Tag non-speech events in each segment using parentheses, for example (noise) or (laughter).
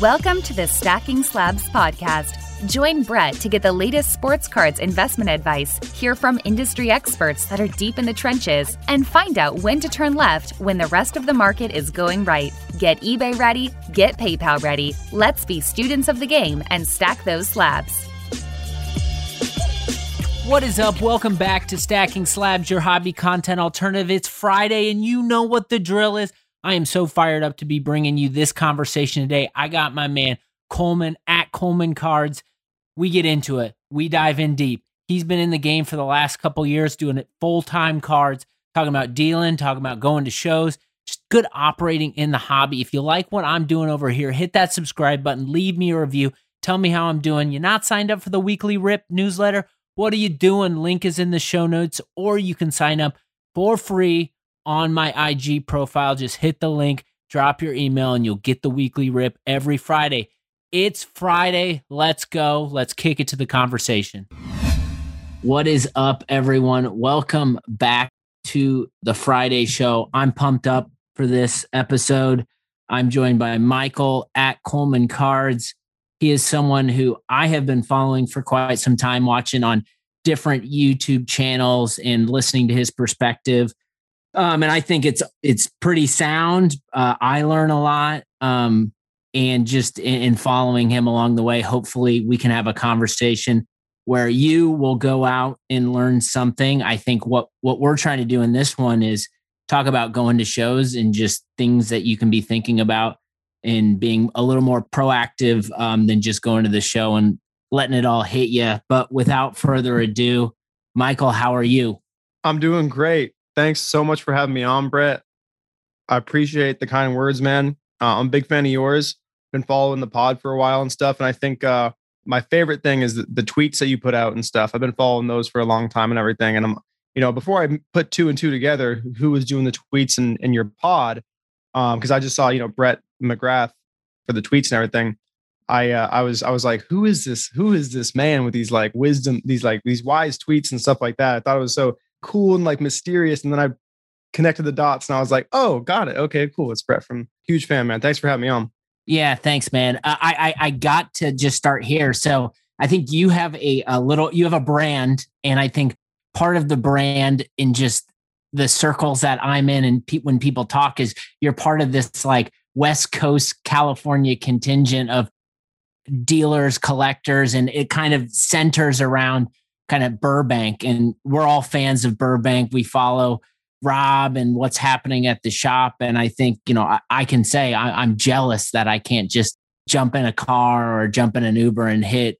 Welcome to the Stacking Slabs podcast. Join Brett to get the latest sports cards investment advice, hear from industry experts that are deep in the trenches, and find out when to turn left when the rest of the market is going right. Get eBay ready, get PayPal ready. Let's be students of the game and stack those slabs. What is up? Welcome back to Stacking Slabs, your hobby content alternative. It's Friday, and you know what the drill is. I am so fired up to be bringing you this conversation today. I got my man Coleman at Coleman Cards. We get into it. We dive in deep. He's been in the game for the last couple years doing it full time cards, talking about dealing, talking about going to shows, just good operating in the hobby. If you like what I'm doing over here, hit that subscribe button, leave me a review, tell me how I'm doing. You're not signed up for the weekly RIP newsletter? What are you doing? Link is in the show notes, or you can sign up for free on my IG profile. Just hit the link, drop your email, and you'll get the weekly rip every Friday. It's Friday. Let's go. Let's kick it to the conversation. What is up, everyone? Welcome back to the Friday show. I'm pumped up for this episode. I'm joined by Michael at Coleman Cards. He is someone who I have been following for quite some time, watching on different YouTube channels and listening to his perspective um, and I think it's it's pretty sound. Uh, I learn a lot, um, and just in, in following him along the way, hopefully we can have a conversation where you will go out and learn something. I think what what we're trying to do in this one is talk about going to shows and just things that you can be thinking about and being a little more proactive um, than just going to the show and letting it all hit you. But without further ado, Michael, how are you? I'm doing great thanks so much for having me on, Brett. I appreciate the kind words, man. Uh, I'm a big fan of yours. Been following the pod for a while and stuff. And I think uh, my favorite thing is the, the, tweets that you put out and stuff. I've been following those for a long time and everything. And I'm, you know, before I put two and two together, who was doing the tweets in, in your pod? Because um, I just saw, you know, Brett McGrath for the tweets and everything. I uh, I was I was like, who is this? Who is this man with these like wisdom, these like these wise tweets and stuff like that? I thought it was so cool and like mysterious. And then I connected the dots and I was like, oh, got it. Okay, cool. It's Brett from Huge Fan, man. Thanks for having me on. Yeah, thanks, man. Uh, I, I I got to just start here. So I think you have a, a little you have a brand, and I think part of the brand in just the circles that I'm in, and pe- when people talk, is you're part of this like West Coast California contingent of dealers, collectors, and it kind of centers around kind of Burbank, and we're all fans of Burbank. We follow Rob and what's happening at the shop, and I think you know I, I can say I, I'm jealous that I can't just jump in a car or jump in an Uber and hit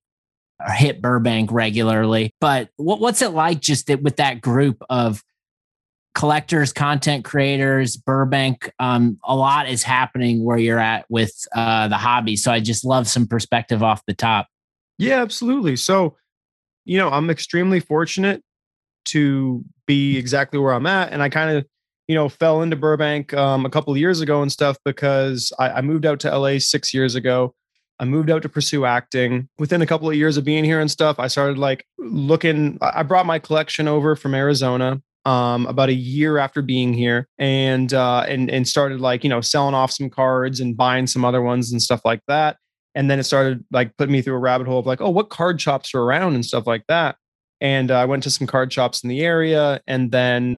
or hit Burbank regularly. But what, what's it like just that with that group of collectors, content creators, Burbank? Um, a lot is happening where you're at with uh, the hobby. So I just love some perspective off the top. Yeah, absolutely. So you know, I'm extremely fortunate to be exactly where I'm at. And I kind of, you know, fell into Burbank um, a couple years ago and stuff because I, I moved out to LA six years ago. I moved out to pursue acting. Within a couple of years of being here and stuff, I started like looking. I brought my collection over from Arizona um, about a year after being here, and uh, and and started like you know selling off some cards and buying some other ones and stuff like that and then it started like putting me through a rabbit hole of like oh what card shops are around? and stuff like that. And uh, i went to some card shops in the area and then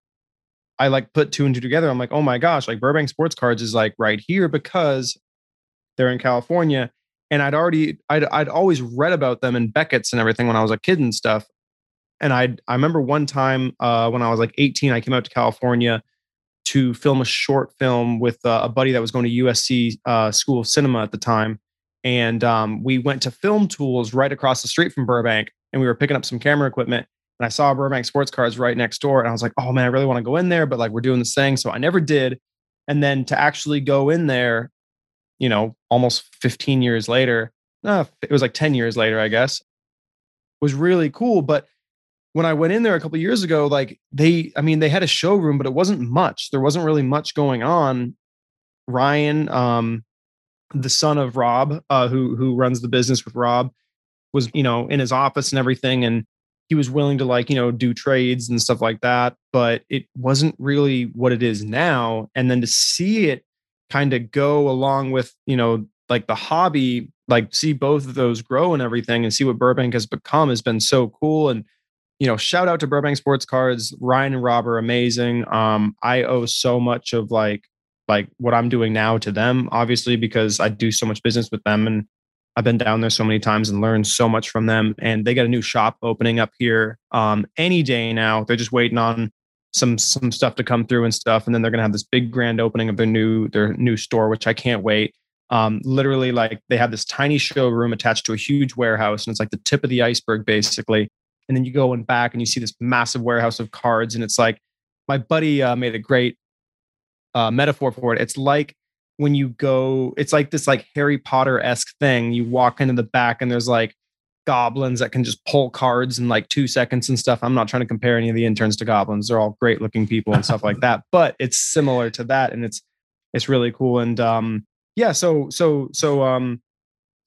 i like put two and two together. I'm like oh my gosh like burbank sports cards is like right here because they're in california. And i'd already i'd, I'd always read about them in beckett's and everything when i was a kid and stuff. And i i remember one time uh, when i was like 18 i came out to california to film a short film with uh, a buddy that was going to usc uh, school of cinema at the time and um, we went to Film Tools right across the street from Burbank, and we were picking up some camera equipment. And I saw Burbank Sports Cards right next door, and I was like, "Oh man, I really want to go in there," but like we're doing this thing, so I never did. And then to actually go in there, you know, almost 15 years later, uh, it was like 10 years later, I guess, was really cool. But when I went in there a couple years ago, like they, I mean, they had a showroom, but it wasn't much. There wasn't really much going on. Ryan, um, the son of Rob, uh, who who runs the business with Rob, was you know in his office and everything, and he was willing to like you know do trades and stuff like that, but it wasn't really what it is now. And then to see it kind of go along with you know like the hobby, like see both of those grow and everything and see what Burbank has become has been so cool. And, you know, shout out to Burbank Sports Cards. Ryan and Rob are amazing. Um, I owe so much of like like what I'm doing now to them, obviously, because I do so much business with them and I've been down there so many times and learned so much from them. And they got a new shop opening up here um, any day now. They're just waiting on some some stuff to come through and stuff, and then they're gonna have this big grand opening of their new their new store, which I can't wait. Um, literally, like they have this tiny showroom attached to a huge warehouse, and it's like the tip of the iceberg, basically. And then you go in back and you see this massive warehouse of cards, and it's like my buddy uh, made a great uh, metaphor for it. It's like when you go, it's like this like Harry Potter esque thing. You walk into the back, and there's like goblins that can just pull cards in like two seconds and stuff. I'm not trying to compare any of the interns to goblins. They're all great looking people and stuff like (laughs) that. But it's similar to that, and it's it's really cool. And um, yeah, so so so um,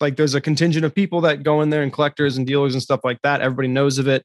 like there's a contingent of people that go in there and collectors and dealers and stuff like that. Everybody knows of it.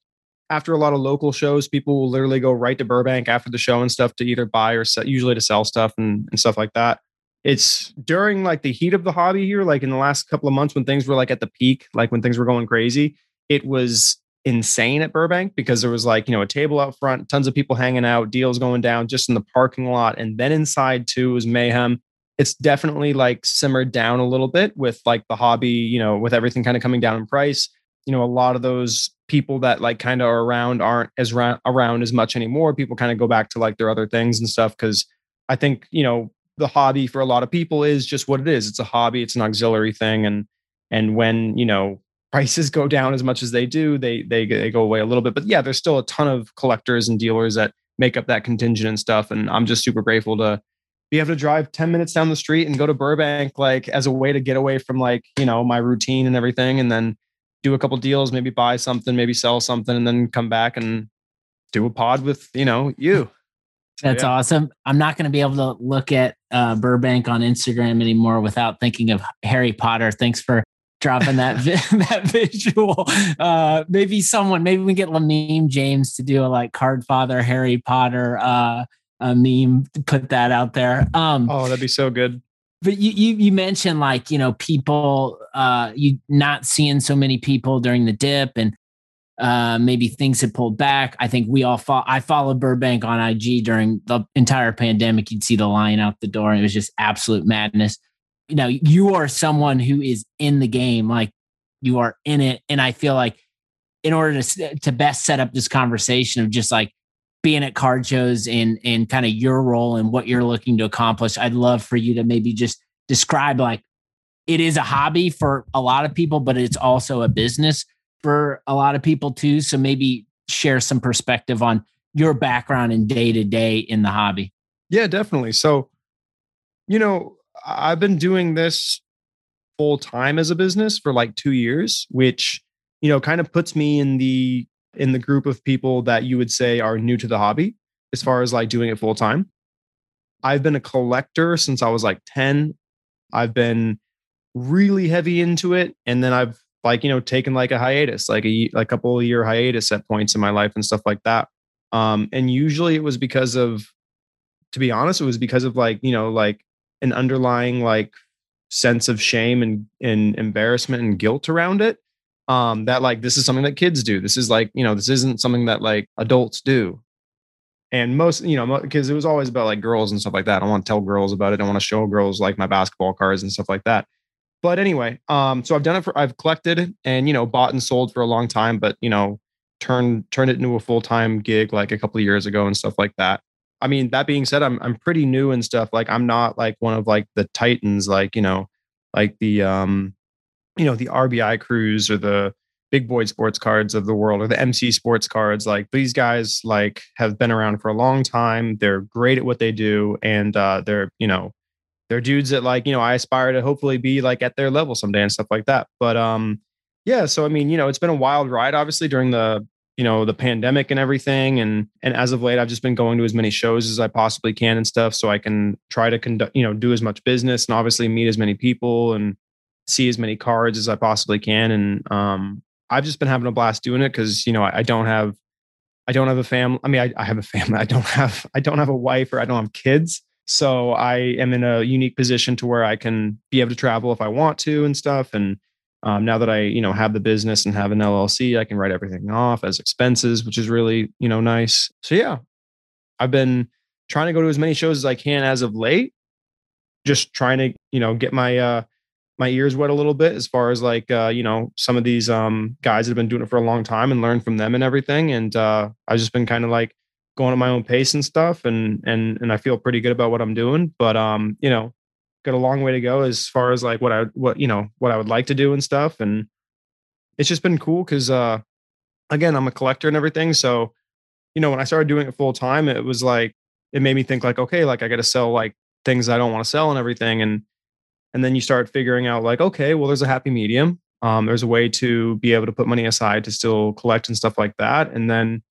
After a lot of local shows, people will literally go right to Burbank after the show and stuff to either buy or sell, usually to sell stuff and, and stuff like that it's during like the heat of the hobby here, like in the last couple of months when things were like at the peak, like when things were going crazy, it was insane at Burbank because there was like, you know, a table out front, tons of people hanging out, deals going down just in the parking lot. And then inside too was mayhem. It's definitely like simmered down a little bit with like the hobby, you know, with everything kind of coming down in price. You know, a lot of those people that like kind of are around aren't as ra- around as much anymore. People kind of go back to like their other things and stuff because I think, you know, the hobby for a lot of people is just what it is. It's a hobby. It's an auxiliary thing. And and when you know (laughs) prices go down as much as they do, they they they go away a little bit. But yeah, there's still a ton of collectors and dealers that make up that contingent and stuff. And I'm just super grateful to be able to drive 10 minutes down the street and go to Burbank like as a way to get away from like, you know, my routine and everything and then do a couple deals, maybe buy something, maybe sell something and then come back and do a pod with, you know, you. (laughs) That's yeah. awesome. I'm not going to be able to look at uh, Burbank on Instagram anymore without thinking of Harry Potter. Thanks for dropping that vi- (laughs) that visual. Uh, maybe someone, maybe we get Lamine James to do a like Card Father Harry Potter uh, a meme. To put that out there. Um, oh, that'd be so good. But you, you you mentioned like you know people uh, you not seeing so many people during the dip and uh, maybe things had pulled back. I think we all fo- I followed Burbank on IG during the entire pandemic. You'd see the line out the door, and it was just absolute madness. You know, you are someone who is in the game, like you are in it, and I feel like in order to to best set up this conversation of just like being at card shows and and kind of your role and what you're looking to accomplish, I'd love for you to maybe just describe like it is a hobby for a lot of people, but it's also a business for a lot of people too. So maybe share some perspective on your background and day to day in the hobby. Yeah, definitely. So, you know, I've been doing this full time as a business for like 2 years, which, you know, kind of puts me in the in the group of people that you would say are new to the hobby as far as like doing it full time. I've been a collector since I was like 10. I've been really heavy into it and then I've like you know taken like a hiatus like a a couple of year hiatus at points in my life and stuff like that um and usually it was because of to be honest it was because of like you know like an underlying like sense of shame and, and embarrassment and guilt around it um that like this is something that kids do. This is like you know this isn't something that like adults do. And most you know because it was always about like girls and stuff like that. I want to tell girls about it. I want to show girls like my basketball cards and stuff like that. But anyway, um, so I've done it for I've collected and you know bought and sold for a long time, but you know turned turned it into a full time gig like a couple of years ago and stuff like that. I mean, that being said, I'm I'm pretty new and stuff. Like I'm not like one of like the titans, like you know, like the um, you know, the RBI crews or the big boy sports cards of the world or the MC sports cards. Like these guys like have been around for a long time. They're great at what they do, and uh, they're you know they're dudes that like you know I aspire to hopefully be like at their level someday and stuff like that. But um, yeah. So I mean, you know, it's been a wild ride, obviously during the you know the pandemic and everything, and and as of late, I've just been going to as many shows as I possibly can and stuff, so I can try to conduct you know do as much business and obviously meet as many people and see as many cards as I possibly can. And um, I've just been having a blast doing it because you know I, I don't have I don't have a family. I mean, I, I, have a family. I don't (laughs) have I don't have a wife or I don't have kids. So I am in a unique position to where I can be able to travel if I want to and stuff. And um, now that I, you know, have the business and have an LLC, I can write everything off as expenses, which is really, you know, nice. So yeah, I've been trying to go to as many shows as I can as of late. Just trying to, you know, get my uh my ears wet a little bit as far as like uh, you know, some of these um guys that have been doing it for a long time and learn from them and everything. And uh I've just been kind of like going at my own pace and stuff and and and I feel pretty good about what I'm doing. But um, you know, got a long way to go as far as like what I what you know what I would like to do and stuff. And it's just been cool because uh again, I'm a collector and everything. So, you know, when I started doing it full time, it was like it made me think like, okay, like I got to sell like things I don't want to sell and everything. And and then you start figuring out like, okay, well, there's a happy medium. Um, there's a way to be able to put money aside to still collect and stuff like that. And then,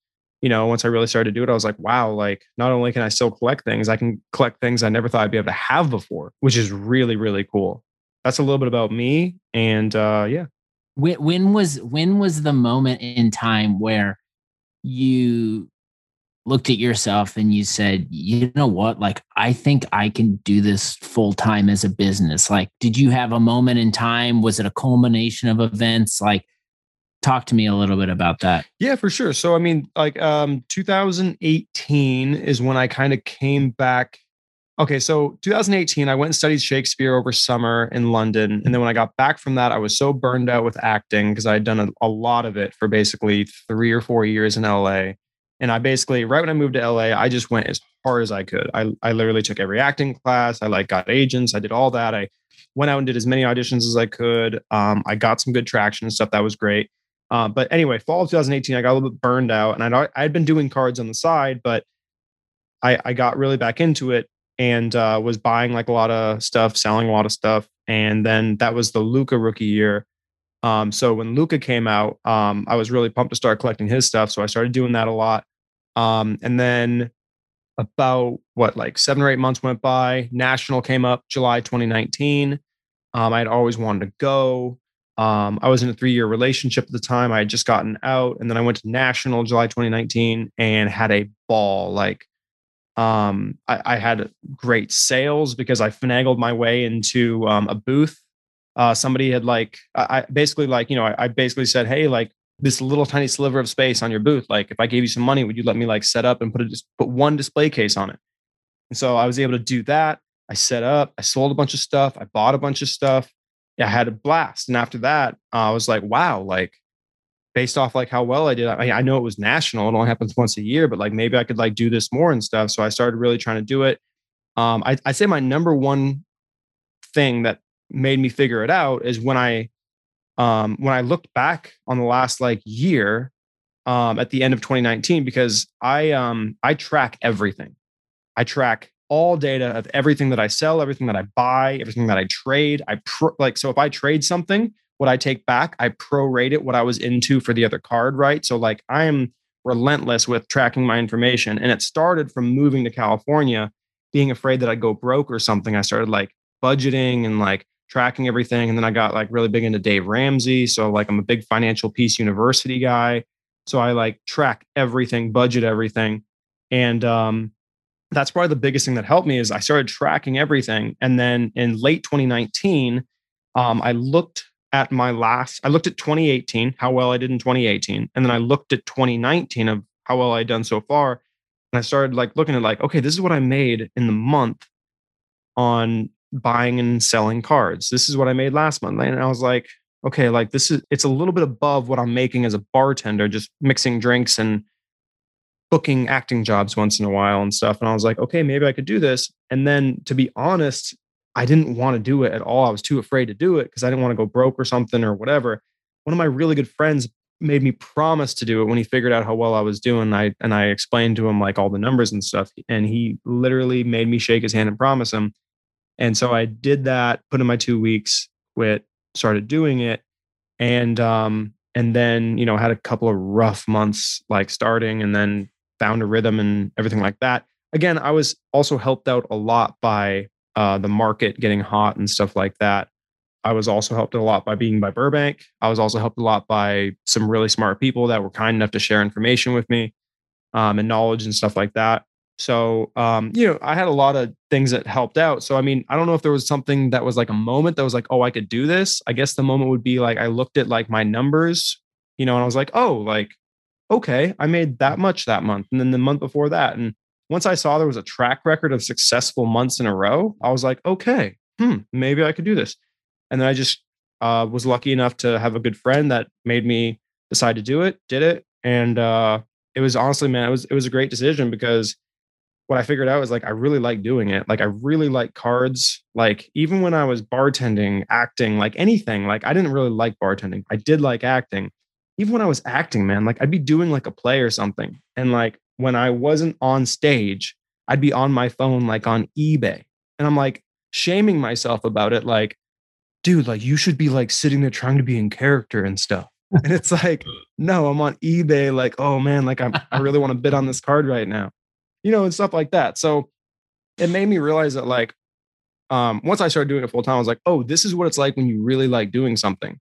you know, once I really started to do it, I was like, wow, like not only can I still collect things, I can collect things I never thought I'd be able to have before, which is really, really cool. That's a little bit about me. And uh yeah. When, when was when was the moment in time where you looked at yourself and you said, you know what, like, I think I can do this full time as a business? Like, did you have a moment in time? Was it a culmination of events? Like, talk to me a little bit about that. Yeah, for sure. So, I mean, like, um, 2018 is when I kind of came back. Okay, so 2018, I went and studied Shakespeare over summer in London. And then when I got back from that, I was so burned out with acting because I had done a, a lot of it for basically three or four years in LA and I basically, right when I moved to LA, I just went as hard as I could. I, I literally took every acting class. I like got agents. I did all that. I went out and did as many auditions as I could. Um, I got some good traction and stuff. That was great. Uh, but anyway, fall of 2018, I got a little bit burned out and I'd, I'd been doing cards on the side, but I, I got really back into it and uh, was buying like a lot of stuff, selling a lot of stuff. And then that was the Luka rookie year. Um, so when Luka came out, um, I was really pumped to start collecting his stuff. So I started doing that a lot. Um, and then about what, like seven or eight months went by. National came up July 2019. Um, I had always wanted to go. Um, I was in a three year relationship at the time. I had just gotten out. And then I went to National July 2019 and had a ball. Like, um, I, I, had great sales because I finagled my way into um, a booth. Uh, somebody had like, I, I basically like, you know, I, I basically said, hey, like, this little tiny sliver of space on your booth. Like if I gave you some money, would you let me like set up and put a just put one display case on it? And so I was able to do that. I set up, I sold a bunch of stuff, I bought a bunch of stuff. I had a blast. And after that, uh, I was like, wow, like based off like how well I did. I, I know it was national; it only happens once a year, but like maybe I could like do this more and stuff. So I started really trying to do it. Um, I, I say my number one thing that made me figure it out is when I um, when I looked back on the last like year um, at the end of 2019, because I um, I track everything. I track all data of everything that I sell, everything that I buy, everything that I trade. I like so if I trade something, what I take back, I prorate it what I was into for the other card, right? So like I am relentless with tracking my information, and it started from moving to California, being afraid that I'd go broke or something. I started like budgeting and like tracking everything. And then I got like really big into Dave Ramsey. So like I'm a big financial peace university guy. So I like track everything, budget everything. And um, that's probably the biggest thing that helped me is I started tracking everything. And then in late 2019, um, I looked at my last, I looked at 2018, how well I did in 2018. And then I looked at 2019 of how well I'd done so far. And I started like looking at like, okay, this is what I made in the month on buying and selling cards. This is what I made last month. And I was like, okay, like this is it's a little bit above what I'm making as a bartender, just mixing drinks and booking acting jobs once in a while and stuff. And I was like, okay, maybe I could do this. And then to be honest, I didn't want to do it at all. I was too afraid to do it because I didn't want to go broke or something or whatever. One of my really good friends made me promise to do it when he figured out how well I was doing. I and I explained to him like all the numbers and stuff. And he literally made me shake his hand and promise him. And so I did that, put in my two weeks, quit, started doing it. And um, and then, you know, had a couple of rough months like starting and then found a rhythm and everything like that. Again, I was also helped out a lot by uh, the market getting hot and stuff like that. I was also helped a lot by being by Burbank. I was also helped a lot by some really smart people that were kind enough to share information with me um, and knowledge and stuff like that. So, um, you know, I had a lot of things that helped out. So, I mean, I don't know if there was something that was like a moment that was like, oh, I could do this. I guess the moment would be like I looked at like my numbers, you know, and I was like, oh, like, okay, I made that much that month. And then the month before that. And once I saw there was a track record of successful months in a row, I was like, okay, hmm, maybe I could do this. And then I just uh, was lucky enough to have a good friend that made me decide to do it, did it. And uh, it was honestly, man, it was, it was a great decision because what I figured out was like I really like doing it. Like I really like cards. Like even when I was bartending, acting, like anything, like I didn't really like bartending. I did like acting. Even when I was acting, man, like I'd be doing like a play or something. And like when I wasn't on stage, I'd be on my phone like on eBay. And I'm like shaming myself about it like dude, like you should be like sitting there trying to be in character and stuff. And it's like, (laughs) no, I'm on eBay like, oh man, like I'm, I really want to bid on this card right now you know, and stuff like that. So it made me realize that like um, once I started doing it full time, I was like, oh, this is what it's like when you really like doing something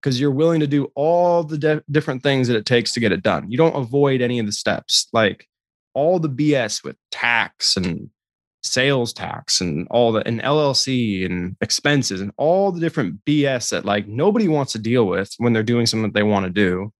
because you're willing to do all the de- different things that it takes to get it done. You don't avoid any of the steps, like all the BS with tax and sales tax and all the and LLC and expenses and all the different BS that like nobody wants to deal with when they're doing something that they want to do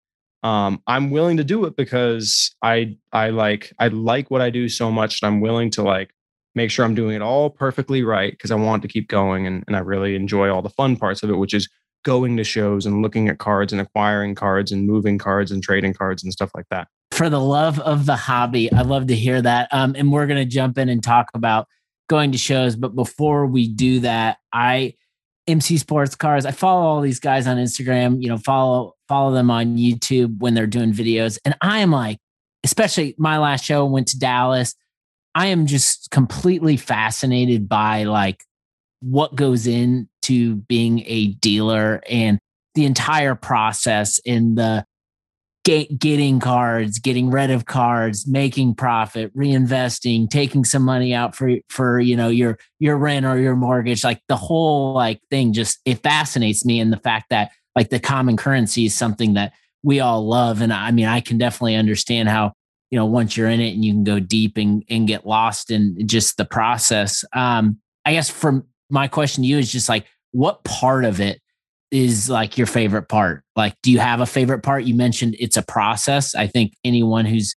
um, I'm willing to do it because I I like I like what I do so much and I'm willing to like make sure I'm doing it all perfectly right because I want to keep going and, and I really enjoy all the fun parts of it, which is going to shows and looking at cards and acquiring cards and moving cards and trading cards and stuff like that. For the love of the hobby, I love to hear that. Um, and we're gonna jump in and talk about going to shows, but before we do that, I MC Sports Cards. I follow all these guys on Instagram, you know, follow follow them on YouTube when they're doing videos. And I am like, especially my last show went to Dallas. I am just completely fascinated by like what goes into being a dealer and the entire process in the get, getting cards, getting rid of cards, making profit, reinvesting, taking some money out for for you know your your rent or your mortgage. Like the whole like thing just it fascinates me, and the fact that like the common currency is something that we all love, and I mean I can definitely understand how you know once you're in it and you can go deep and and get lost in just the process. Um, I guess from my question to you is just like what part of it is like your favorite part? Like, do you have a favorite part? You mentioned it's a process. I think anyone who's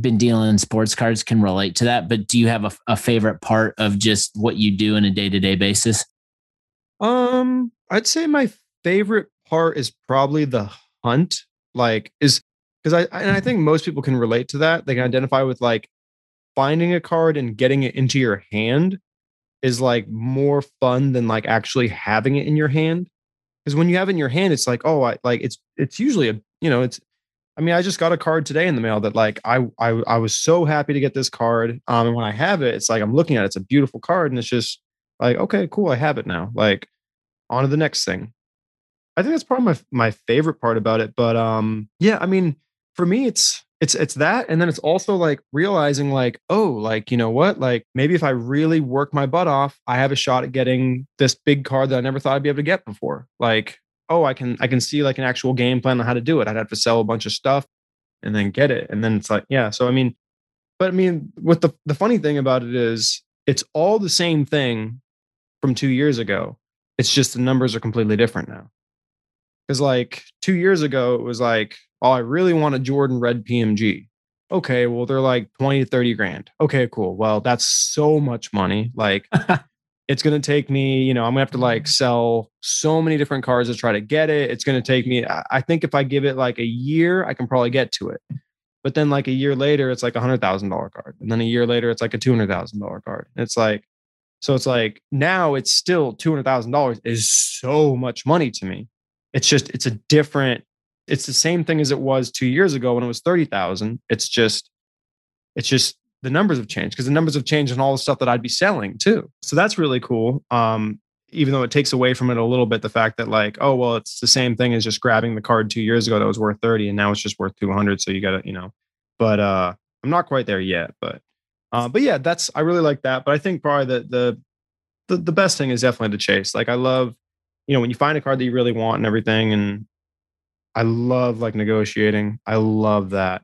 been dealing in sports cards can relate to that. But do you have a, a favorite part of just what you do in a day to day basis? Um, I'd say my favorite part is probably the hunt. Like, is because I and I think most people can relate to that. They can identify with like finding a card and getting it into your hand is like more fun than like actually having it in your hand because when you have it in your hand it's like oh i like it's it's usually a you know it's i mean i just got a card today in the mail that like i i, I was so happy to get this card um and when i have it it's like i'm looking at it it's a beautiful card and it's just like okay cool i have it now. Like on to the next thing. I think that's probably my my favorite part about it but um yeah i mean for me it's it's it's that and then it's also like realizing like oh like you know what? Like maybe if i really work my butt off i have a shot at getting this big card that i never thought i'd be able to get before. Like oh i can i can see like an actual game plan on how to do it. I'd have to sell a bunch of stuff and then get it. And then it's like yeah so i mean but i mean what the the funny thing about it is it's all the same thing from 2 years ago. It's just the numbers are completely different now. Because like 2 years ago it was like oh, I really want a Jordan Red PMG. Okay, well, they're like 20 to 30 grand. Okay, cool. Well, that's so much money. Like, (laughs) it's going to take me, you know, I'm going to have to like mm. sell so many different cars to try to get it. It's going to take me, I think if I give it like a year, I can probably get to it. But then, like a year later, it's like a hundred thousand dollar card, and then a year later, it's like a two hundred thousand dollar card. It's like, so it's like now it's still two hundred thousand dollars is so much money to me. It's just it's a different it's the same thing as it was two years ago when it was 30,000. It's just, it's just the numbers have changed because the numbers have changed and all the stuff that I'd be selling too. So that's really cool. Um, even though it takes away from it a little bit, the fact that like, oh, well, it's the same thing as just grabbing the card two years ago that was worth 30 and now it's just worth 200. So you got to, you know, but uh, I'm not quite there yet, but, uh, but yeah, that's, I really like that. But I think probably the, the, the, the best thing is definitely the chase. Like I love, you know, when you find a card that you really want and everything, and I love like negotiating. I love that.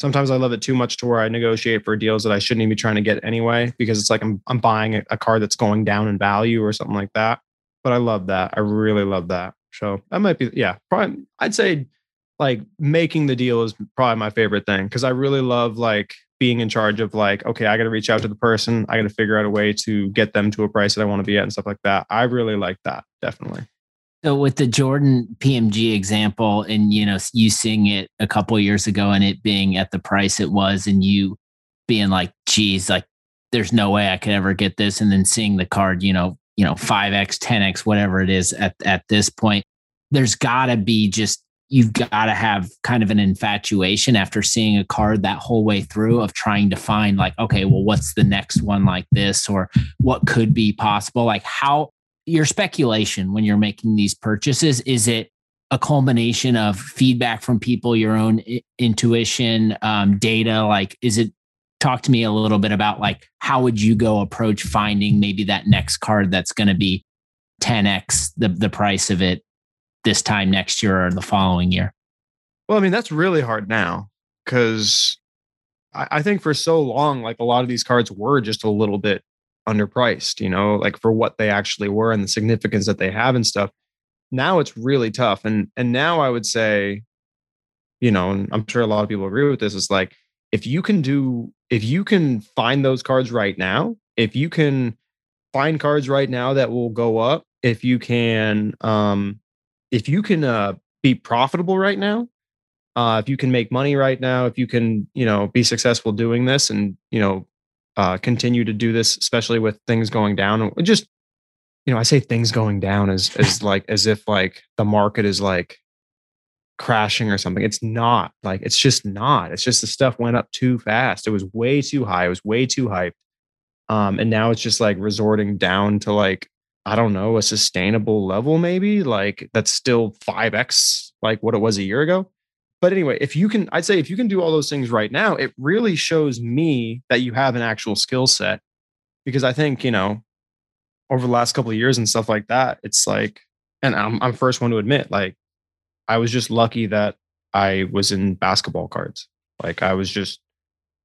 sometimes I love it too much to where I negotiate for deals that I shouldn't even be trying to get anyway because it's like I'm I'm buying a, a card that's going down in value or something like that. But I love that. I really love that. So that might be yeah. Probably I'd say like making the deal is probably my favorite thing because I really love like being in charge of like okay I got to reach out to the person I got to figure out a way to get them to a price that I want to be at and stuff like that. I really like that definitely. So with the Jordan PMG example, and you know, you seeing it a couple years ago and it being at the price it was, and you being like, geez, like there's no way I could ever get this. And then seeing the card, you know, you know, 5x, 10x, whatever it is at, at this point, there's gotta be just you've got to have kind of an infatuation after seeing a card that whole way through of trying to find like okay well what's the next one like this or what could be possible like how your speculation when you're making these purchases is it a culmination of feedback from people your own I- intuition um, data? Like is it talk to me a little bit about like how would you go approach finding maybe that next card that's going to be 10x the, the price of it this time next year or the following year? Well i mean that's really hard now because I, I think for so long like a lot of these cards were just a little bit underpriced, you know, like for what they actually were and the significance that they have and stuff. Now it's really tough. And and now I would say, you know, and I'm sure a lot of people agree with this, is like if you can do if you can find those cards right now, if you can find cards right now that will go up, if you can um if you can uh be profitable right now, uh, if you can make money right now, if you can, you know, be successful doing this and, you know, uh, continue to do this, especially with things going down. Just you know, I say things going down as as (laughs) like as if like the market is like crashing or something. It's not like it's just not. It's just the stuff went up too fast. It was way too high. It was way too hyped. Um, and now it's just like resorting down to like I don't know a sustainable level, maybe like that's still five x like what it was a year ago but anyway, if you can, I'd say if you can do all those things right now, it really shows me that you have an actual skill set. Because I think, you know, over the last couple of years and stuff like that, it's like, and I'm I'm first one to admit, like, I was just lucky that I was in basketball cards. Like I was just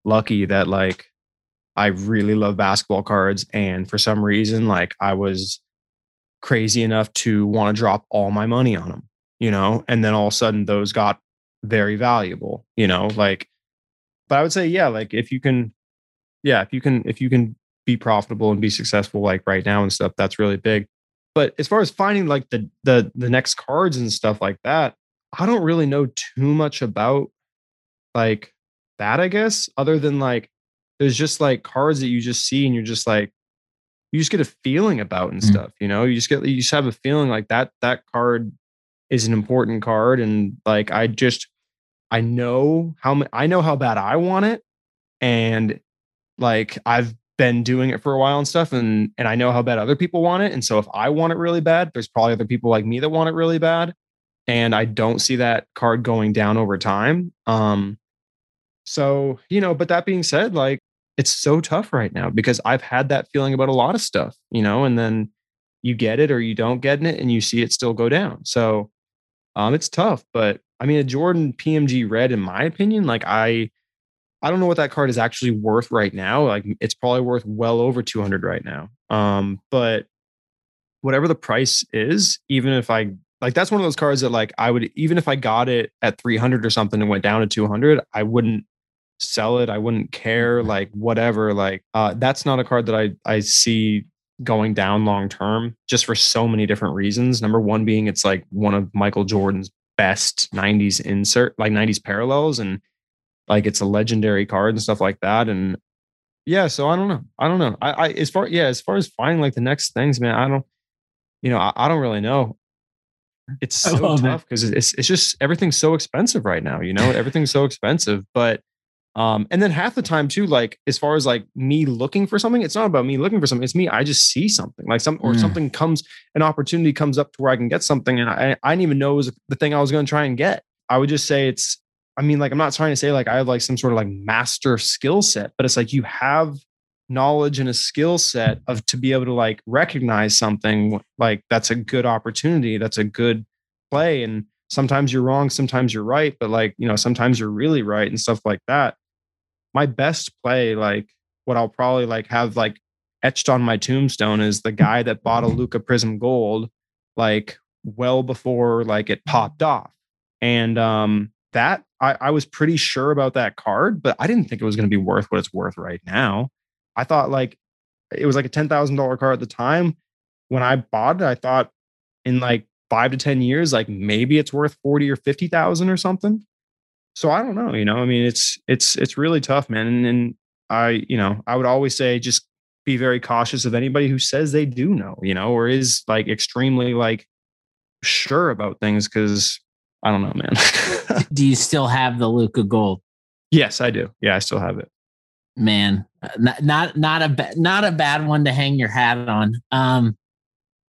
lucky that like I really love basketball cards. And for some reason, like I was crazy enough to want to drop all my money on them, you know, and then all of a sudden those got very valuable, you know, like, but I would say, yeah, like if you can, yeah, if you can, if you can be profitable and be successful, like right now and stuff, that's really big. But as far as finding like the, the, the next cards and stuff like that, I don't really know too much about like that, I guess, other than like, there's just like cards that you just see and you're just like, you just get a feeling about and mm-hmm. stuff, you know, you just get, you just have a feeling like that, that card is an important card. And like, I just, I know how I know how bad I want it, and like I've been doing it for a while and stuff, and and I know how bad other people want it. And so if I want it really bad, there's probably other people like me that want it really bad, and I don't see that card going down over time. Um, so you know, but that being said, like it's so tough right now because I've had that feeling about a lot of stuff, you know, and then you get it or you don't get it, and you see it still go down. So um, it's tough, but I mean, a Jordan PMG red, in my opinion, like I, I don't know what that card is actually worth right now. Like it's probably worth well over 200 right now. Um, but whatever the price is, even if I like, that's one of those cards that like I would, even if I got it at 300 or something and went down to 200, I wouldn't sell it. I wouldn't care. Mm-hmm. Like whatever. Like uh, that's not a card that I I see going down long term just for so many different reasons. Number one being it's like one of Michael Jordan's best 90s insert like 90s parallels and like it's a legendary card and stuff like that and yeah so i don't know i don't know i, I as far yeah as far as finding like the next things man i don't you know i, I don't really know. It's so tough because it's it's just everything's so expensive right now you know everything's so expensive but um, and then half the time too, like as far as like me looking for something, it's not about me looking for something. It's me. I just see something like some or mm. something comes, an opportunity comes up to where I can get something, and I I didn't even know it was the thing I was going to try and get. I would just say it's. I mean, like I'm not trying to say like I have like some sort of like master skill set, but it's like you have knowledge and a skill set of to be able to like recognize something like that's a good opportunity, that's a good play, and sometimes you're wrong, sometimes you're right, but like, you know, sometimes you're really right and stuff like that. My best play, like what I'll probably like have like etched on my tombstone is the guy that bought a Luka Prism Gold like well before like it popped off. And um that I, I was pretty sure about that card, but I didn't think it was going to be worth what it's worth right now. I thought like it was like a ten thousand dollar card at the time. When I bought it, I thought in like five to 10 years, like maybe it's worth 40 or 50,000 or something. So I don't know, you know, I mean, it's, it's, it's really tough, man. And, and I, you know, I would always say just be very cautious of anybody who says they do know, you know, or is like extremely like sure about things. Cause I don't know, man. do you still have the Luka Gold? Yes, I do. Yeah, I still have it. Man, not not not a not a bad one to hang your hat on. Um,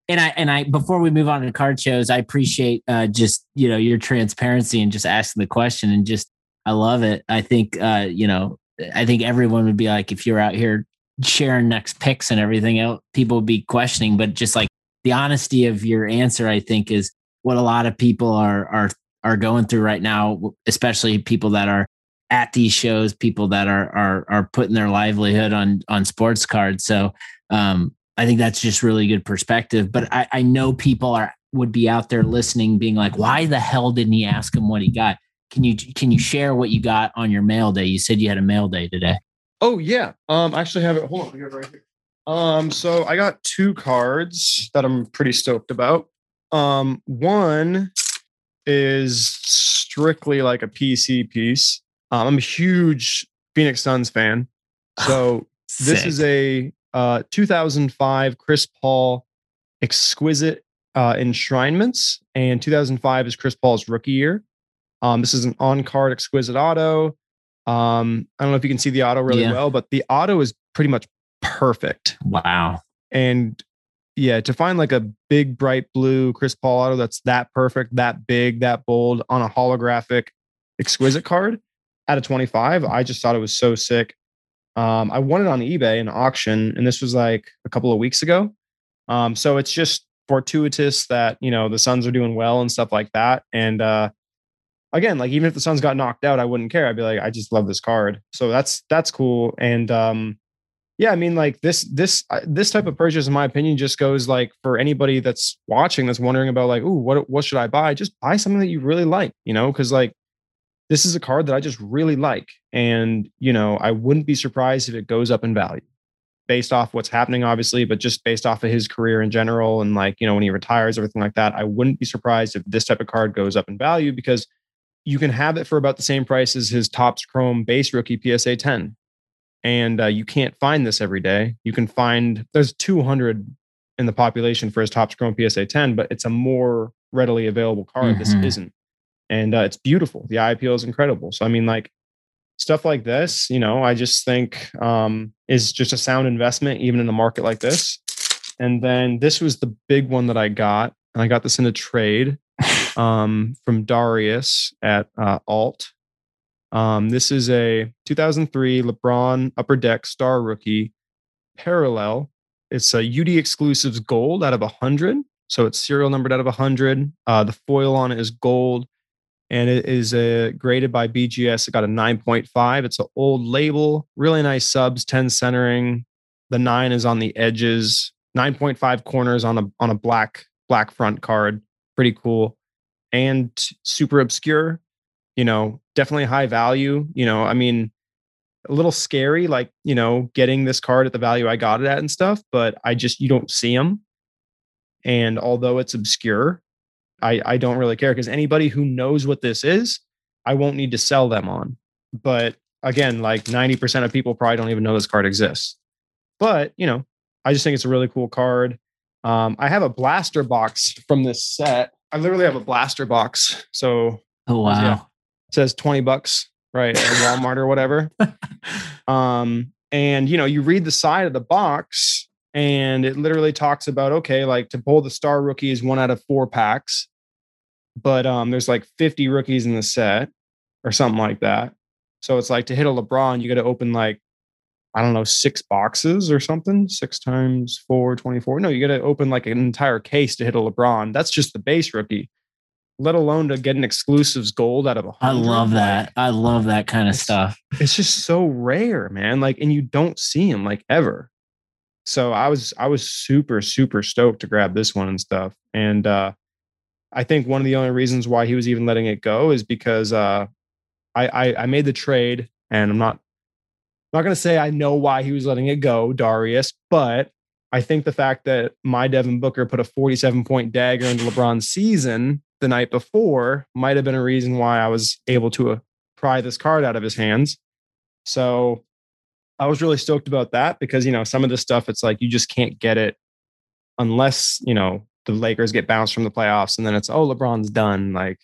and I and I before we move on to card shows, I appreciate uh, just you know your transparency and just asking the question and just I love it. I think uh, you know I think everyone would be like if you're out here sharing next picks and everything else, people would be questioning, but just like the honesty of your answer, I think is what a lot of people are are are going through right now, especially people that are at these shows, people that are are are putting their livelihood on on sports cards. So um, I think that's just really good perspective. But I, I know people are would be out there listening, being like, "Why the hell didn't he ask him what he got?" Can you can you share what you got on your mail day? You said you had a mail day today. Oh yeah, um, I actually have it. Hold on, I got it right here. Um, so I got two cards that I'm pretty stoked about. Um, one is strictly like a PC piece. Um, I'm a huge Phoenix Suns fan, so (laughs) this is a uh, 2005 Chris Paul exquisite uh, enshrinements, and 2005 is Chris Paul's rookie year. Um, this is an on-card exquisite auto. Um, I don't know if you can see the auto really yeah. well, but the auto is pretty much perfect. Wow. And yeah, to find like a big bright blue Chris Paul auto that's that perfect, that big, that bold on a holographic exquisite card at a 25, I just thought it was so sick. Um, I won it on eBay in auction, and this was like a couple of weeks ago. Um, so it's just fortuitous that you know the Suns are doing well and stuff like that. And uh, again, like even if the Suns got knocked out, I wouldn't care. I'd be like, I just love this card. So that's that's cool. And um, yeah, I mean, like this this uh, this type of purchase, in my opinion, just goes like for anybody that's watching that's wondering about like, oh, what what should I buy? Just buy something that you really like, you know, because like this is a card that I just really like. And, you know, I wouldn't be surprised if it goes up in value based off what's happening, obviously, but just based off of his career in general. And like, you know, when he retires, everything like that, I wouldn't be surprised if this type of card goes up in value because you can have it for about the same price as his Topps Chrome base rookie PSA 10. And uh, you can't find this every day. You can find, there's 200 in the population for his Topps Chrome PSA 10, but it's a more readily available card. Mm-hmm. This isn't and uh, it's beautiful. The IPO is incredible. So I mean, like stuff like this, you know, I just think um, is just a sound investment, even in a market like this. And then this was the big one that I got, and I got this in a trade um, from Darius at uh, Alt. Um, this is a 2003 LeBron Upper Deck Star Rookie Parallel. It's a UD Exclusives Gold out of 100. So it's serial numbered out of 100. Uh, the foil on it is gold and it is uh, graded by BGS. It got a 9.5. It's an old label, really nice subs, 10 centering. The nine is on the edges, 9.5 corners on a on a black black front card. Pretty cool, and super obscure. You know, definitely high value. You know, I mean, a little scary, like you know, getting this card at the value I got it at and stuff. But I just you don't see them. And although it's obscure, I, I don't really care because anybody who knows what this is, I won't need to sell them on. But again, like 90% of people probably don't even know this card exists. But, you know, I just think it's a really cool card. Um, I have a blaster box from this set. I literally have a blaster box. So, oh, wow. Yeah, it says 20 bucks, right? At Walmart or whatever. (laughs) um, and, you know, you read the side of the box and it literally talks about okay like to pull the star rookie is one out of four packs but um there's like 50 rookies in the set or something like that so it's like to hit a lebron you got to open like i don't know six boxes or something six times four 24 no you got to open like an entire case to hit a lebron that's just the base rookie let alone to get an exclusives gold out of a I love that. I love that kind of stuff. It's just so rare, man. Like, and you don't see him like ever. So I was I was super super stoked to grab this one and stuff. And uh I think one of the only reasons why he was even letting it go is because uh I I, I made the trade and I'm not I'm not gonna say I know why he was letting it go, Darius, but I think the fact that my Devin Booker put a 47 point dagger into LeBron's season the night before might have been a reason why I was able to uh, pry this card out of his hands. So I was really stoked about that because, you know, some of this stuff, it's like you just can't get it unless, you know, the Lakers get bounced from the playoffs and then it's, oh, LeBron's done. Like,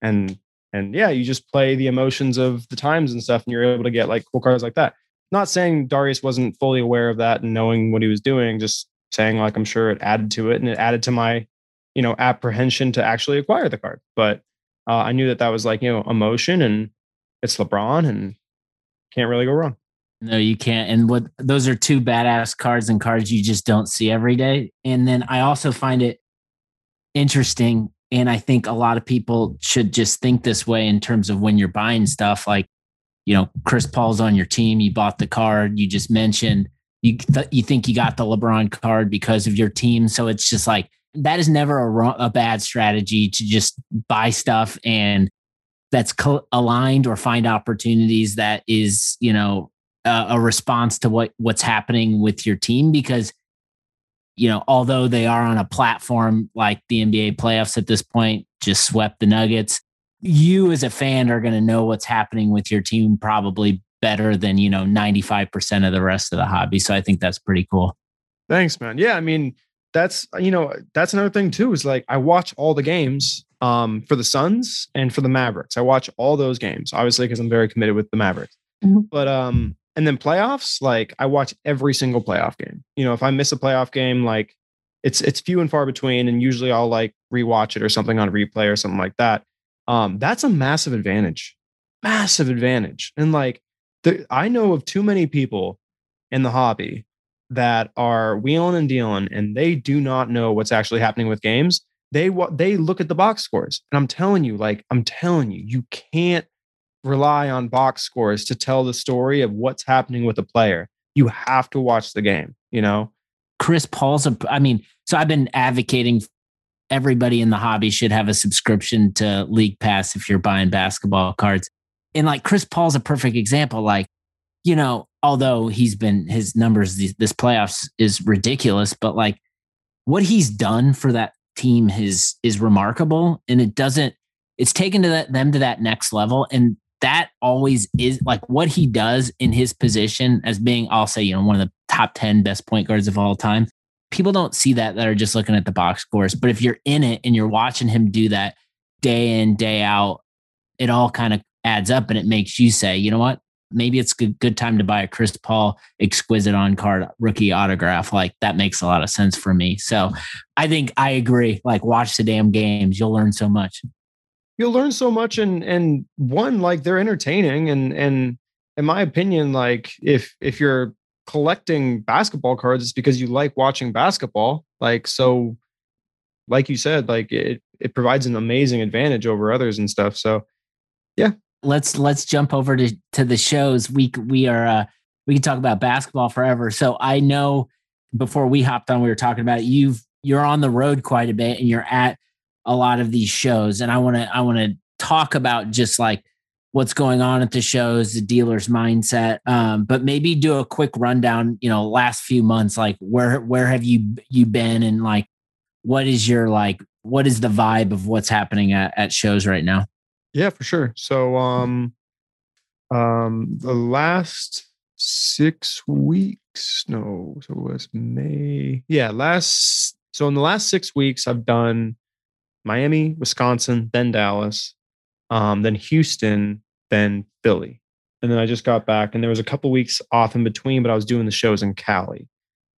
and, and yeah, you just play the emotions of the times and stuff and you're able to get like cool cards like that not saying Darius wasn't fully aware of that and knowing what he was doing, just saying like I'm sure it added to it and it added to my, you know, apprehension to actually acquire the card. But uh, I knew that that was like you know emotion and it's LeBron and can't really go wrong. No, you can't. And what those are two badass cards and cards you just don't see every day. And then I also find it interesting. And I think a lot of people should just think this way in terms of when you're buying stuff. Like you know, Chris Paul's on your team. You bought the card. You just mentioned you th- you think you got the LeBron card because of your team. So it's just like that is never a, wrong, a bad strategy to just buy stuff and that's co- aligned or find opportunities that is you know uh, a response to what what's happening with your team because you know although they are on a platform like the NBA playoffs at this point just swept the Nuggets you as a fan are going to know what's happening with your team probably better than you know 95% of the rest of the hobby. So i think that's pretty cool. Thanks man. Yeah i mean that's you know that's another thing too is like i watch all the games um for the suns and for the mavericks. I watch all those games obviously because i'm very committed with the mavericks. Mm-hmm. but um and then playoffs like i watch every single playoff game you know if i miss a playoff game like it's it's few and far between and usually i'll like rewatch it or something on replay or something like that um, that's a massive advantage, massive advantage. And like, the, I know of too many people in the hobby that are wheeling and dealing, and they do not know what's actually happening with games. They what they look at the box scores, and I'm telling you, like I'm telling you, you can't rely on box scores to tell the story of what's happening with a player. You have to watch the game. You know, Chris Paul's. A, I mean, so I've been advocating everybody in the hobby should have a subscription to League Pass if you're buying basketball cards. And like Chris Paul's a perfect example. Like, you know, although he's been his numbers this, this playoffs is ridiculous, but like what he's done for that team is is remarkable, and it doesn't. It's taken to that, them to that next level, and that always is like what he does in his position as being, I'll say, you know, one of the top ten best point guards of all time people don't see that that are just looking at the box scores. But if you're in it and you're watching him do that day in, day out, it all kind of adds up and it makes you say, you know what? Maybe it's a good time to buy a Chris Paul exquisite on card rookie autograph. Like that makes a lot of sense for me. So I think I agree. Like watch the damn games. You'll learn so much. You'll learn so much and and one, like they're entertaining and and in my opinion, like if if you're collecting basketball cards it's because you like watching basketball. Like so, like you said, like it it provides an amazing advantage over others and stuff. So yeah. Let's let's jump over to to the shows. We we are uh we can talk about basketball forever. So I know before we hopped on, we were talking about it. You've you're on the road quite a bit and you're at a lot of these shows. And I want to I want to talk about just like what's going on at the shows, the dealer's mindset. Um, but maybe do a quick rundown, you know, last few months, like where where have you you been and like what is your like what is the vibe of what's happening at, at shows right now? Yeah, for sure. So um um the last six weeks, no, so it was May. Yeah, last so in the last six weeks, I've done Miami, Wisconsin, then Dallas, um, then Houston, then Philly. And then I just got back, and there was a couple weeks off in between, but I was doing the shows in Cali.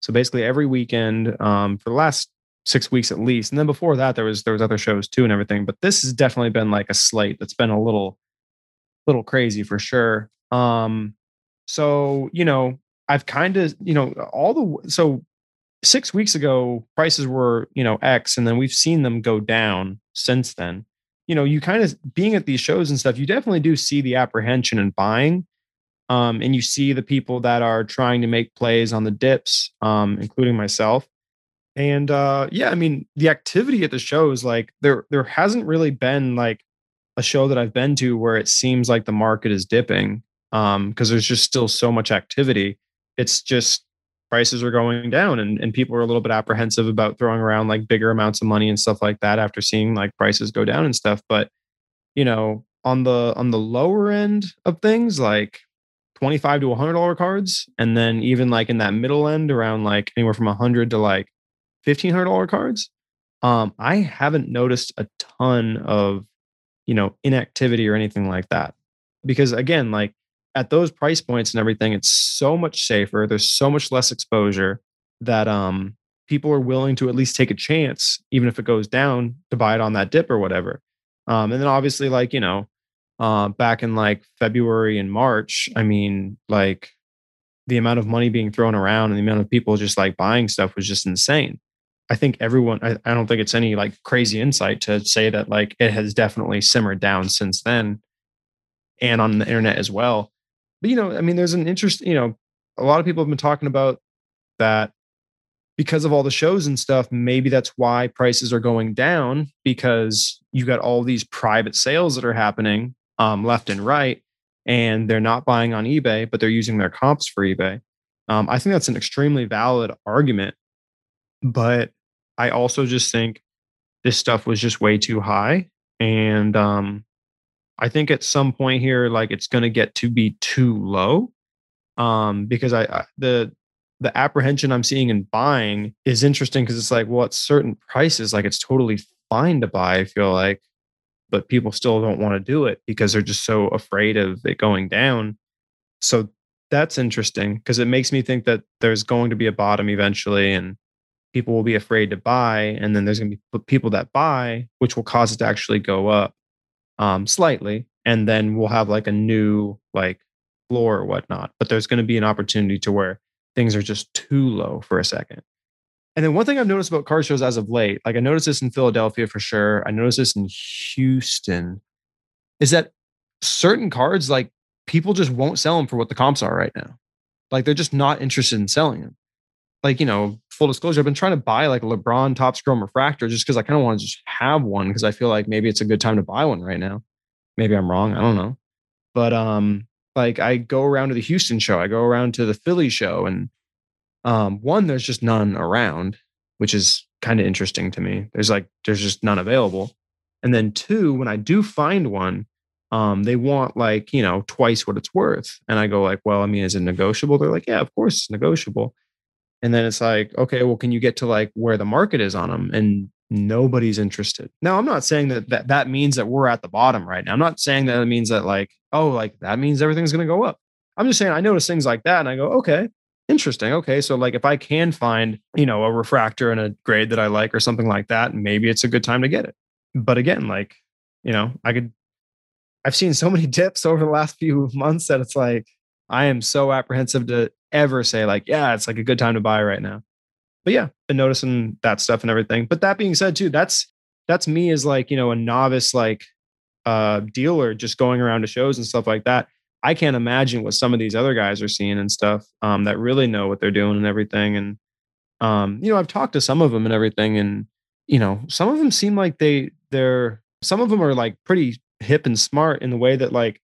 So basically, every weekend um, for the last six weeks at least, and then before that, there was there was other shows too and everything. But this has definitely been like a slate that's been a little, little crazy for sure. Um, so you know, I've kind of you know all the so six weeks ago prices were you know x and then we've seen them go down since then. You know you kind of being at these shows and stuff you definitely do see the apprehension and buying um, and you see the people that are trying to make plays on the dips um, including myself. And uh, yeah i mean the activity at the shows like there there hasn't really been like a show that i've been to where it seems like the market is dipping because um, there's just still so much activity. It's just prices are going down and, and people are a little bit apprehensive about throwing around like bigger amounts of money and stuff like that after seeing like prices go down and stuff. But you know on the on the lower end of things like 25 to 100 dollar cards and then even like in that middle end around like anywhere from 100 to like 1500 dollar cards um i haven't noticed a ton of you know inactivity or anything like that. Because again like at those price points and everything, it's so much safer. There's so much less exposure that um, people are willing to at least take a chance, even if it goes down, to buy it on that dip or whatever. Um, and then obviously, like you know, uh, back in like February and March, I mean, like the amount of money being thrown around and the amount of people just like buying stuff was just insane. I think everyone, I, I don't think it's any like crazy insight to say that like it has definitely simmered down since then and on the internet as well but you know, I mean, there's an interest. You know, a lot of people have been talking about that because of all the shows and stuff. Maybe that's why prices are going down because you got all these private sales that are happening um, left and right, and they're not buying on eBay, but they're using their comps for eBay. Um, I think that's an extremely valid argument, but I also just think this stuff was just way too high, and um, I think at some point here, like it's going to get to be too low, um, because I, I the the apprehension I'm seeing in buying is interesting because it's like, well, at certain prices, like it's totally fine to buy. I feel like, but people still don't want to do it because they're just so afraid of it going down. So that's interesting because it makes me think that there's going to be a bottom eventually, and people will be afraid to buy, and then there's going to be people that buy, which will cause it to actually go up um, slightly, and then we'll have like a new like floor or whatnot. But there's going to be an opportunity to where things are just too low for a second. And then one thing I've noticed about car shows as of late, like I noticed this in Philadelphia for sure. I noticed this in Houston, is that certain cards, like people just won't sell them for what the comps are right now. Like they're just not interested in selling them. Like, you know, full disclosure, I've been trying to buy like a LeBron Topps Chrome refractor just because I kind of want to just have one because I feel like maybe it's a good time to buy one right now. Maybe I'm wrong. I don't know. But um, like I go around to the Houston show, I go around to the Philly show, and um, one, there's just none around, which is kind of interesting to me. There's like there's just none available. And then two, when I do find one, um, they want like, you know, twice what it's worth. And I go like, well, I mean, is it negotiable? They're like, yeah, of course it's negotiable. And then it's like, okay, well, can you get to like where the market is on them? And nobody's interested. Now, I'm not saying that that, that means that we're at the bottom right now. I'm not saying that it means that like, oh, like that means everything's going to go up. I'm just saying I notice things like that and I go, okay, interesting. Okay. So like if I can find, you know, a refractor and a grade that I like or something like that, maybe it's a good time to get it. But again, like, you know, I could I've seen so many (laughs) dips over the last few months that it's like I am so apprehensive to ever say like, yeah, it's like a good time to buy right now. But yeah, been noticing that stuff and everything. But that being said, too, that's that's me as like you know a novice like uh dealer just going around to shows and stuff like that. I can't imagine what some of these other guys are seeing and stuff um, that really know what they're doing and everything. And um, you know, I've talked to some of them and everything, and you know, some of them seem like they they're some of them are like pretty hip and smart in the way that like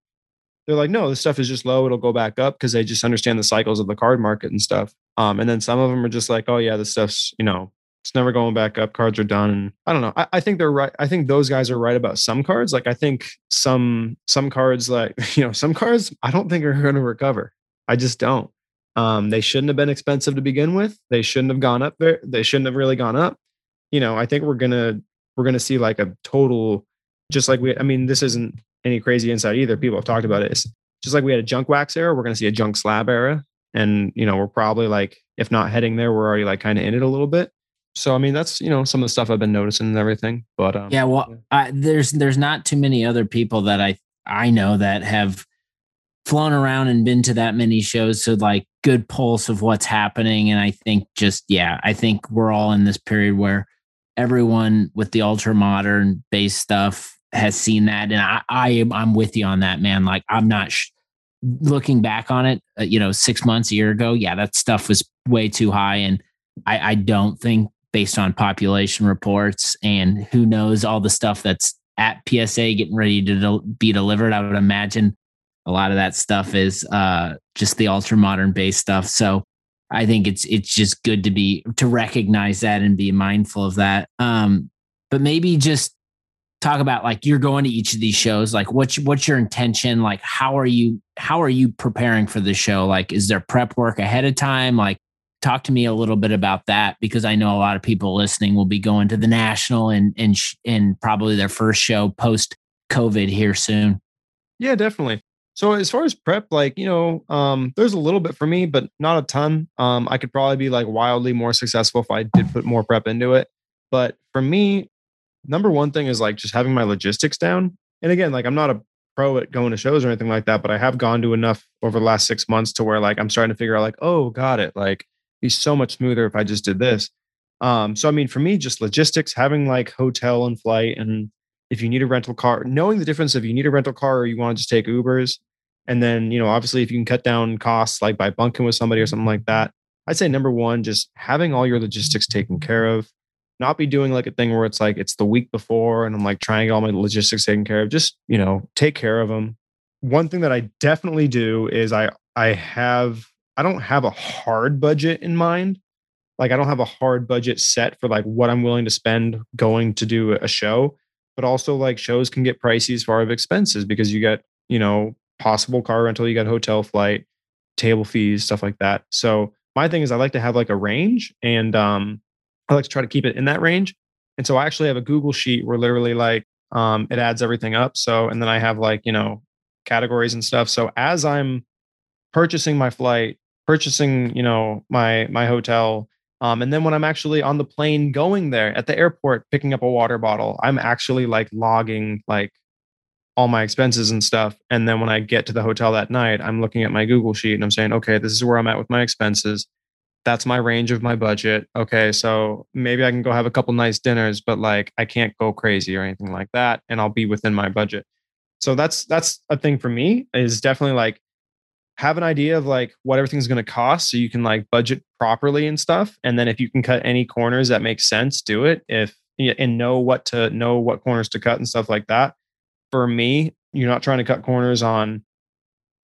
they're like, no, this stuff is just low. It'll go back up because they just understand the cycles of the card market and stuff. Um, and then some of them are just like, oh yeah, this stuff's you know, it's never going back up. Cards are done. And I don't know. I, I think they're right. I think those guys are right about some cards. Like I think some some cards, like (laughs) you know, some cards I don't think are going to recover. I just don't. Um, they shouldn't have been expensive to begin with. They shouldn't have gone up there. They shouldn't have really gone up. You know, I think we're gonna we're gonna see like a total, just like we. I mean, this isn't any crazy insight either. People have talked about it. It's just like we had a junk wax era, we're going to see a junk slab era. And, you know, we're probably like, if not heading there, we're already like kind of in it a little bit. So, I mean, that's, you know, some of the stuff I've been noticing and everything. But, um, yeah, well, I, there's, there's not too many other people that I, I know that have flown around and been to that many shows. So, like, good pulse of what's happening. And I think just, yeah, I think we're all in this period where everyone with the ultra modern base stuff has seen that. And I, I am, I'm with you on that, man. Like, I'm not sh- looking back on it, uh, you know, six months, a year ago. Yeah, that stuff was way too high. And I, I don't think based on population reports and who knows all the stuff that's at PSA getting ready to del- be delivered. I would imagine a lot of that stuff is uh, just the ultra modern base stuff. So I think it's it's just good to be to recognize that and be mindful of that. Um, but maybe just talk about like you're going to each of these shows. Like what's what's your intention? Like how are you how are you preparing for the show? Like is there prep work ahead of time? Like talk to me a little bit about that because I know a lot of people listening will be going to the national and and and probably their first show post COVID here soon. Yeah, definitely. So as far as prep, like you know, um, there's a little bit for me, but not a ton. Um, I could probably be like wildly more successful if I did put more prep into it. But for me, number one thing is like just having my logistics down. And again, like I'm not a pro at going to shows or anything like that, but I have gone to enough over the last six months to where like I'm starting to figure out like, oh, got it. Like be so much smoother if I just did this. Um, so I mean, for me, just logistics, having like hotel and flight, and if you need a rental car, knowing the difference if you need a rental car or you want to just take Ubers, and then you know, obviously, if you can cut down costs like by bunking with somebody or something like that, I'd say number one, just having all your logistics taken care of. Not be doing like a thing where it's like it's the week before and I'm like trying to get all my logistics taken care of. Just you know, take care of them. One thing that I definitely do is I I have I don't have a hard budget in mind. Like I don't have a hard budget set for like what I'm willing to spend going to do a show, but also like shows can get pricey as far as expenses because you get, you know, possible car rental, you got hotel flight, table fees, stuff like that. So my thing is I like to have like a range and um I like to try to keep it in that range. And so I actually have a Google sheet where literally like um it adds everything up. So and then I have like, you know, categories and stuff. So as I'm purchasing my flight, purchasing, you know, my my hotel. Um, and then when I'm actually on the plane going there at the airport, picking up a water bottle, I'm actually like logging like all my expenses and stuff. And then when I get to the hotel that night, I'm looking at my Google sheet and I'm saying, okay, this is where I'm at with my expenses. That's my range of my budget. Okay, so maybe I can go have a couple nice dinners, but like I can't go crazy or anything like that, and I'll be within my budget. So that's that's a thing for me is definitely like have an idea of like what everything's going to cost so you can like budget properly and stuff and then if you can cut any corners that make sense do it if and know what to know what corners to cut and stuff like that for me you're not trying to cut corners on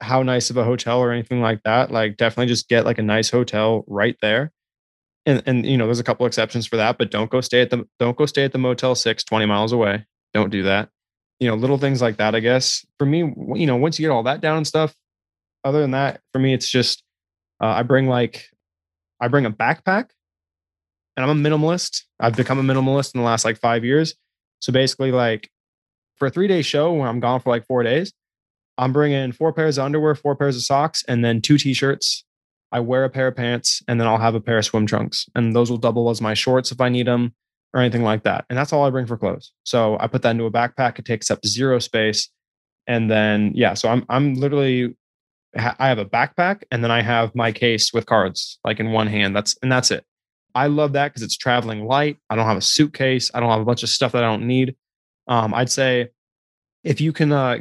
how nice of a hotel or anything like that like definitely just get like a nice hotel right there and and you know there's a couple exceptions for that but don't go stay at the don't go stay at the motel 6 20 miles away don't do that you know little things like that i guess for me you know once you get all that down and stuff other than that, for me, it's just uh, I bring like I bring a backpack, and I'm a minimalist. I've become a minimalist in the last like five years. So basically, like for a three day show where I'm gone for like four days, I'm bringing four pairs of underwear, four pairs of socks, and then two t-shirts. I wear a pair of pants, and then I'll have a pair of swim trunks, and those will double as my shorts if I need them or anything like that. And that's all I bring for clothes. So I put that into a backpack. It takes up zero space. And then yeah, so I'm I'm literally I have a backpack and then I have my case with cards like in one hand. That's and that's it. I love that because it's traveling light. I don't have a suitcase. I don't have a bunch of stuff that I don't need. Um, I'd say if you can uh,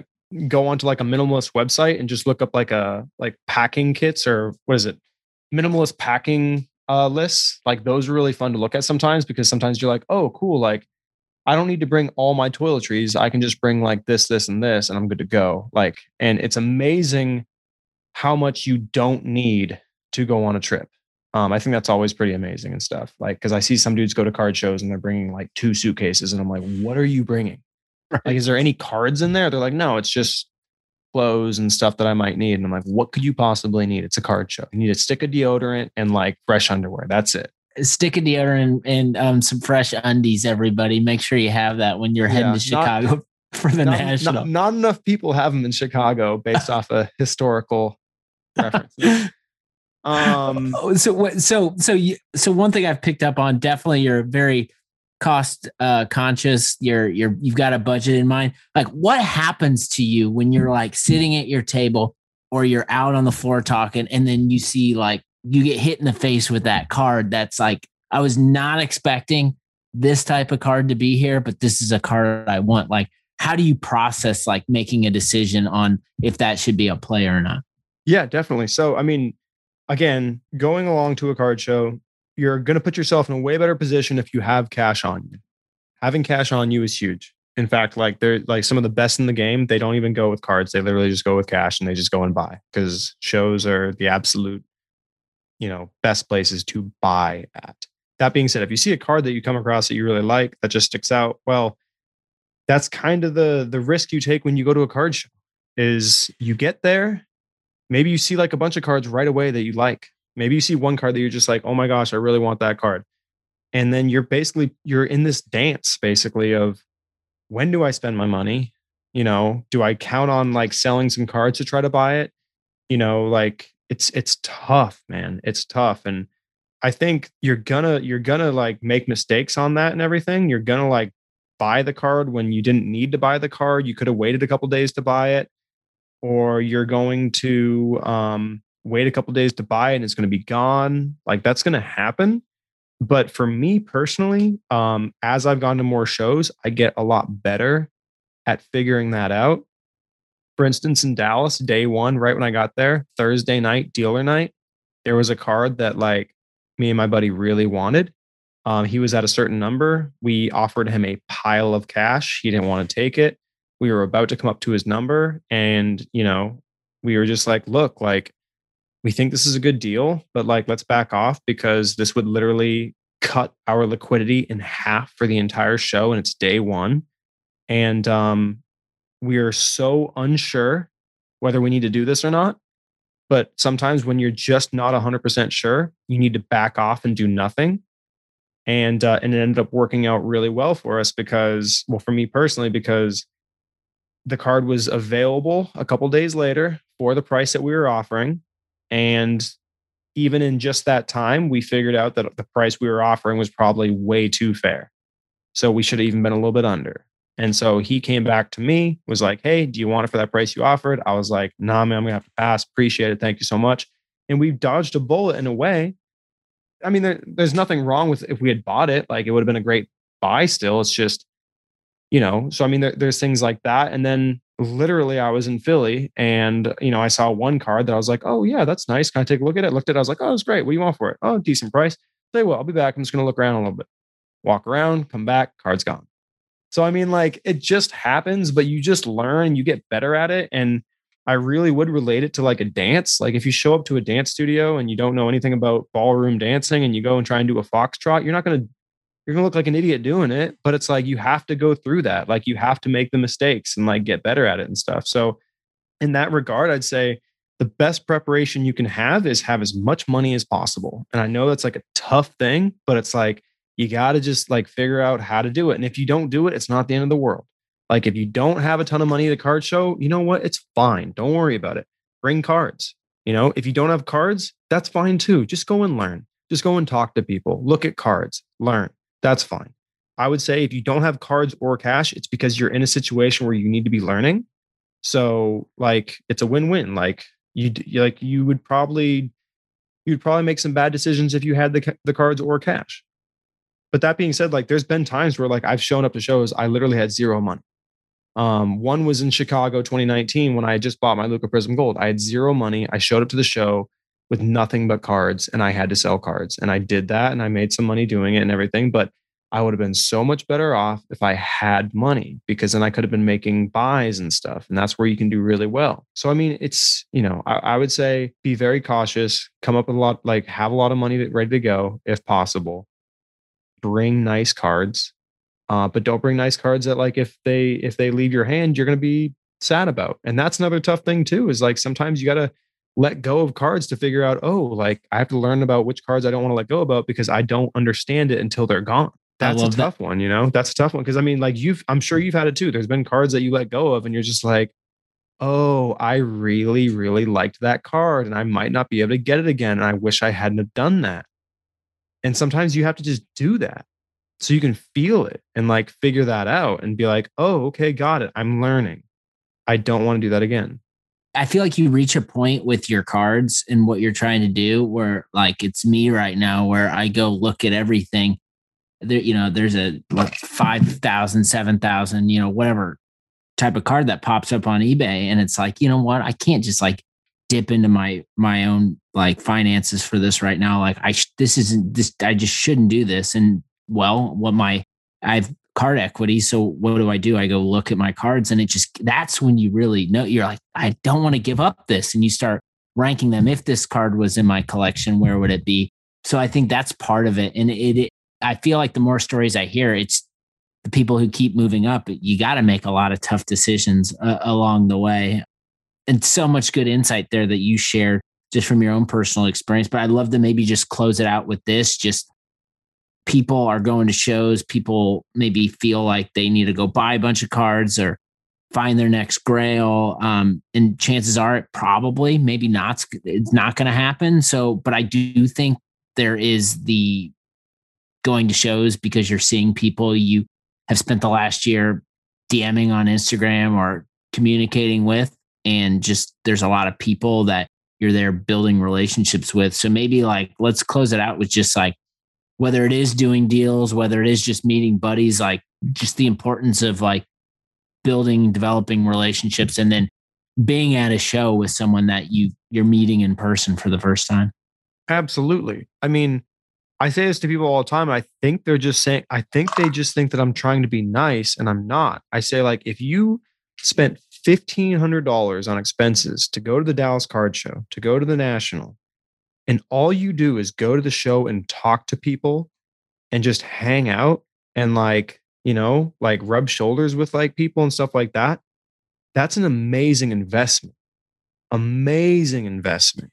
go onto like a minimalist website and just look up like a like packing kits or what is it, minimalist packing uh, lists. Like those are really fun to look at sometimes because sometimes you're like, oh, cool. Like I don't need to bring all my toiletries. I can just bring like this, this, and this, and I'm good to go. Like, and it's amazing how much you don't need to go on a trip. Um, I think that's always pretty amazing and stuff. Like, because I see some dudes go to card shows and they're bringing like two suitcases, and I'm like, what are you bringing? Right. (laughs) Like, is there any cards in there? They're like, no, it's just clothes and stuff that I might need. And I'm like, what could you possibly need? It's a card show. You need a stick of deodorant and like fresh underwear. That's it. Stick of deodorant and um, some fresh undies, everybody. Make sure you have that when you're heading to Chicago not, (laughs) for the not, national. Not, not, enough people have them in Chicago based off a historical reference (laughs) um, oh, so so so you, so one thing I've picked up on definitely you're very cost uh conscious you're you're you've got a budget in mind like what happens to you when you're like sitting at your table or you're out on the floor talking and then you see like you get hit in the face with that card that's like I was not expecting this type of card to be here, but this is a card I want. Like, how do you process like making a decision on if that should be a play or not? Yeah, definitely. So, I mean, again, going along to a card show, you're going to put yourself in a way better position if you have cash on you. Having cash on you is huge. In fact, like they're like some of the best in the game, they don't even go with cards. They literally just go with cash and they just go and buy because shows are the absolute, you know, best places to buy at. That being said, if you see a card that you come across that you really like that just sticks out, well, that's kind of the the risk you take when you go to a card show. Is you get there, maybe you see like a bunch of cards right away that you like. Maybe you see one card that you're just like, "Oh my gosh, I really want that card." And then you're basically you're in this dance basically of when do I spend my money? You know, do I count on like selling some cards to try to buy it? You know, like it's it's tough, man. It's tough and I think you're gonna you're gonna like make mistakes on that and everything. You're gonna like buy the card when you didn't need to buy the card. You could have waited a couple days to buy it, or you're going to um, wait a couple days to buy and it's going to be gone. Like that's going to happen. But for me personally, um, as I've gone to more shows, I get a lot better at figuring that out. For instance, in Dallas, day one, right when I got there, Thursday night, dealer night, there was a card that like me and my buddy really wanted. Um, he was at a certain number. We offered him a pile of cash. He didn't want to take it. We were about to come up to his number. And, you know, we were just like, look, like, we think this is a good deal, but like, let's back off because this would literally cut our liquidity in half for the entire show. And it's day one. And um, we are so unsure whether we need to do this or not but sometimes when you're just not 100% sure, you need to back off and do nothing. And, uh, and it ended up working out really well for us because, well, for me personally, because the card was available a couple days later for the price that we were offering. And even in just that time, we figured out that the price we were offering was probably way too fair. So we should have even been a little bit under. And so he came back to me, was like, Hey, do you want it for that price you offered? I was like, Nah, man, I'm gonna have to pass. Appreciate it. Thank you so much. And we dodged a bullet in a way. I mean, there, there's nothing wrong with if we had bought it, like it would have been a great buy still. It's just, you know, so I mean, there, there's things like that. And then literally, I was in Philly and, you know, I saw one card that I was like, Oh, yeah, that's nice. Can I take a look at it? Looked at it. I was like, Oh, it's great. What do you want for it? Oh, decent price. Say, well, I'll be back. I'm just going to look around a little bit. Walk around, come back, card's gone. So I mean, like it just happens, but you just learn, you get better at it. And I really would relate it to like a dance. Like if you show up to a dance studio and you don't know anything about ballroom dancing and you go and try and do a foxtrot, you're not gonna you're gonna look like an idiot doing it. But it's like you have to go through that. Like you have to make the mistakes and like get better at it and stuff. So in that regard, I'd say the best preparation you can have is have as much money as possible. And I know that's like a tough thing, but it's like you got to just like figure out how to do it. And if you don't do it, it's not the end of the world. Like if you don't have a ton of money at a card show, you know what? It's fine. Don't worry about it. Bring cards. You know, if you don't have cards, that's fine too. Just go and learn. Just go and talk to people. Look at cards. Learn. That's fine. I would say if you don't have cards or cash, it's because you're in a situation where you need to be learning. So like it's a win-win. Like you like you would probably you'd probably make some bad decisions if you had the the cards or cash. But that being said, like there's been times where like I've shown up to shows, I literally had zero money. Um, one was in Chicago 2019 when I just bought my Luka Prizm Gold. I had zero money. I showed up to the show with nothing but cards and I had to sell cards. And I did that and I made some money doing it and everything. But I would have been so much better off if I had money because then I could have been making buys and stuff. And that's where you can do really well. So, I mean, it's, you know, I, I would say be very cautious, come up with a lot, like have a lot of money ready to go if possible bring nice cards, uh, but don't bring nice cards that like if they if they leave your hand, you're going to be sad about. And that's another tough thing too. Is like sometimes you got to let go of cards to figure out, oh, like I have to learn about which cards I don't want to let go about because I don't understand it until they're gone. That's a tough that. one, you know. That's a tough one because I mean, like you've, I'm sure you've had it too. There's been cards that you let go of, and you're just like, oh, I really, really liked that card, and I might not be able to get it again, and I wish I hadn't have done that. And sometimes you have to just do that so you can feel it and like figure that out and be like, oh, okay, got it. I'm learning. I don't want to do that again. I feel like you reach a point with your cards and what you're trying to do where like it's me right now where I go look at everything. There, you know, there's a what 5,000, 7,000, you know, whatever type of card that pops up on eBay. And it's like, you know what? I can't just like dip into my my own like finances for this right now. Like I sh- this isn't this I just shouldn't do this. And well, what my I've card equity. So what do I do? I go look at my cards and it just that's when you really know you're like, I don't want to give up this. And you start ranking them. If this card was in my collection, where would it be? So I think that's part of it. And it, it I feel like the more stories I hear, it's the people who keep moving up. You got to make a lot of tough decisions uh, along the way. And so much good insight there that you shared just from your own personal experience. But I'd love to maybe just close it out with this. Just people are going to shows, people maybe feel like they need to go buy a bunch of cards or find their next grail. Um, and chances are it probably, maybe not, it's not going to happen. So, but I do think there is the going to shows because you're seeing people you have spent the last year DMing on Instagram or communicating with. And just there's a lot of people that you're there building relationships with. So maybe like, let's close it out with just like, whether it is doing deals, whether it is just meeting buddies, like just the importance of like building, developing relationships, and then being at a show with someone that you you're meeting in person for the first time. Absolutely. I mean, I say this to people all the time. I think they're just saying, I think they just think that I'm trying to be nice and I'm not. I say, like, if you spent $1,500 on expenses to go to the Dallas Card Show, to go to the National, and all you do is go to the show and talk to people and just hang out and like you know like rub shoulders with like people and stuff like that that's an amazing investment. Amazing investment.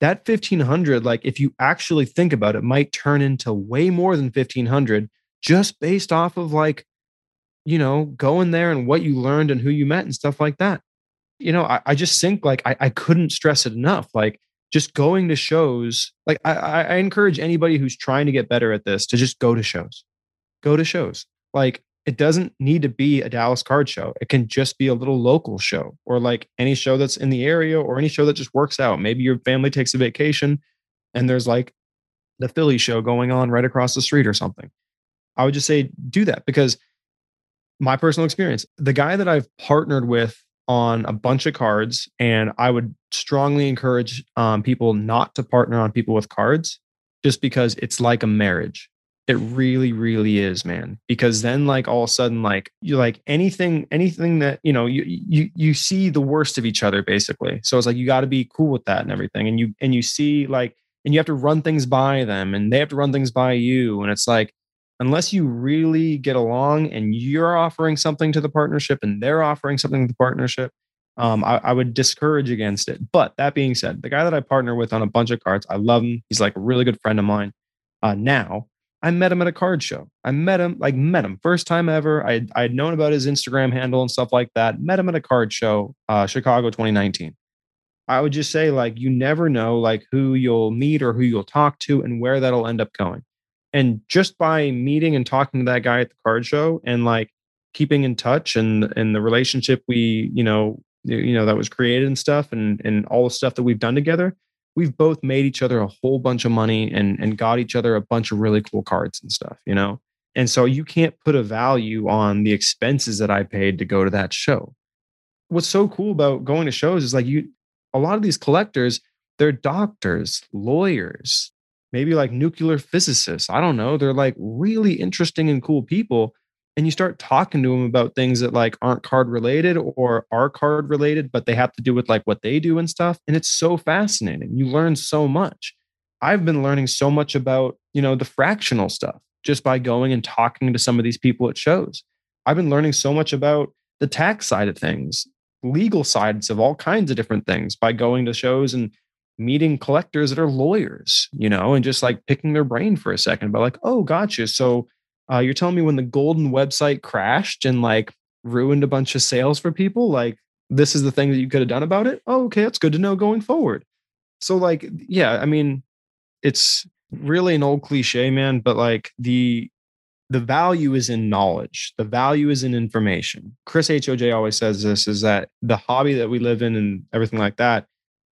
That 1500 like if you actually think about it might turn into way more than 1500 just based off of like you know going there and what you learned and who you met and stuff like that. You know i, I just think like I, I couldn't stress it enough. Like just going to shows like I, I encourage anybody who's trying to get better at this to just go to shows. Go to shows. Like it doesn't need to be a dallas card show. It can just be a little local show or like any show that's in the area or any show that just works out. Maybe your family takes a vacation and there's like the philly show going on right across the street or something. I would just say do that because my personal experience the guy that i've partnered with on a bunch of cards, and I would strongly encourage um, people not to partner on people with cards, just because it's like a marriage. It really, really is, man. Because then, like all of a sudden, like you like anything, anything that you know, you you you see the worst of each other, basically. So it's like you got to be cool with that and everything, and you and you see like, and you have to run things by them, and they have to run things by you, and it's like unless you really get along and you're offering something to the partnership and they're offering something to the partnership, um, I, I, would discourage against it. But that being said, the guy that I partner with on a bunch of cards, I love him. He's like a really good friend of mine. Uh, now, I met him at a card show. I met him, like met him first time ever. I I had known about his Instagram handle and stuff like that. Met him at a card show, uh, Chicago 2019. I would just say like you never know like who you'll meet or who you'll talk to and where that'll end up going and just by meeting and talking to that guy at the card show and like keeping in touch and and the relationship we you know you know that was created and stuff and and all the stuff that we've done together we've both made each other a whole bunch of money and and got each other a bunch of really cool cards and stuff you know? And so you can't put a value on the expenses that i paid to go to that show. What's so cool about going to shows is like you a lot of these collectors they're doctors lawyers maybe like nuclear physicists. I don't know. They're like really interesting and cool people. And you start talking to them about things that like aren't card related or are card related, but they have to do with like what they do and stuff. And it's so fascinating. You learn so much. I've been learning so much about, you know, the fractional stuff just by going and talking to some of these people at shows. I've been learning so much about the tax side of things, legal sides of all kinds of different things by going to shows and meeting collectors that are lawyers, you know, and just like picking their brain for a second about like, oh, gotcha. So uh, you're telling me when the Goldin website crashed and like ruined a bunch of sales for people, like this is the thing that you could have done about it. Oh, okay, that's good to know going forward. So like, yeah, I mean, it's really an old cliche, man, but like the the value is in knowledge. The value is in information. Chris HOJ always says this is that the hobby that we live in and everything like that,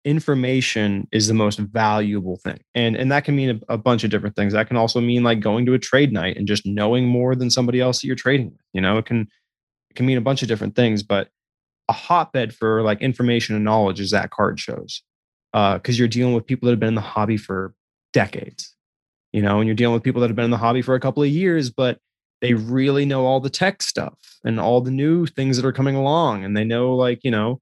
information is the most valuable thing. And and that can mean a, a, bunch of different things. That can also mean like going to a trade night and just knowing more than somebody else that you're trading with. You know, it can it can mean a bunch of different things, but a hotbed for like information and knowledge is that card shows. Uh, because you're dealing with people that have been in the hobby for decades you know, and you're dealing with people that have been in the hobby for a couple of years, but they really know all the tech stuff and all the new things that are coming along. And they know like, you know,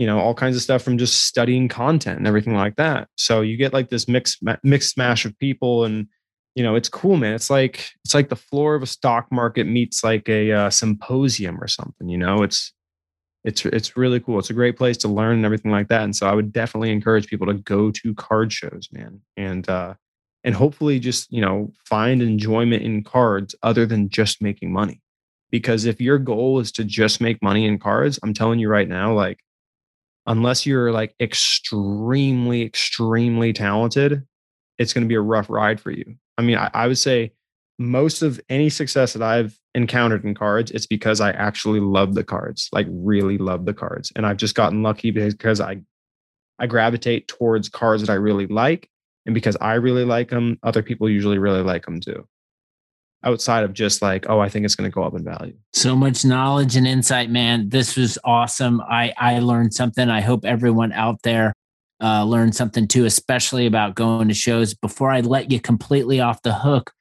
you know, all kinds of stuff from just studying content and everything like that. So you get like this mixed mixed smash of people and you know, it's cool, man. It's like it's like the floor of a stock market meets like a uh, symposium or something. You know, it's it's it's really cool. It's a great place to learn and everything like that. And so I would definitely encourage people to go to card shows, man. And uh, and hopefully just you know find enjoyment in cards other than just making money because if your goal is to just make money in cards i'm telling you right now like unless you're like extremely extremely talented it's going to be a rough ride for you i mean I, I would say most of any success that i've encountered in cards it's because i actually love the cards like really love the cards and i've just gotten lucky because i i gravitate towards cards that i really like and because I really like them, other people usually really like them too. Outside of just like, oh, I think it's going to go up in value. So much knowledge and insight, man. This was awesome. I I learned something. I hope everyone out there uh, learned something too, especially about going to shows. Before I let you completely off the hook,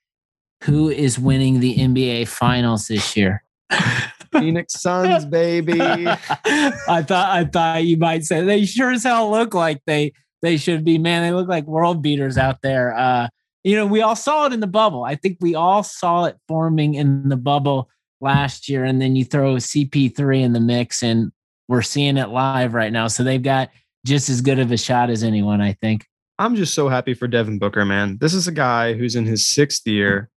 who is winning the NBA Finals this year? (laughs) Phoenix Suns, baby. (laughs) I thought I thought you might say they sure as hell look like they they should be. Man, they look like world beaters out there. Uh, you know, we all saw it in the bubble. I think we all saw it forming in the bubble last year. And then you throw CP3 in the mix, and we're seeing it live right now. So they've got just as good of a shot as anyone, I think. I'm just so happy for Devin Booker, man. This is a guy who's in his sixth year.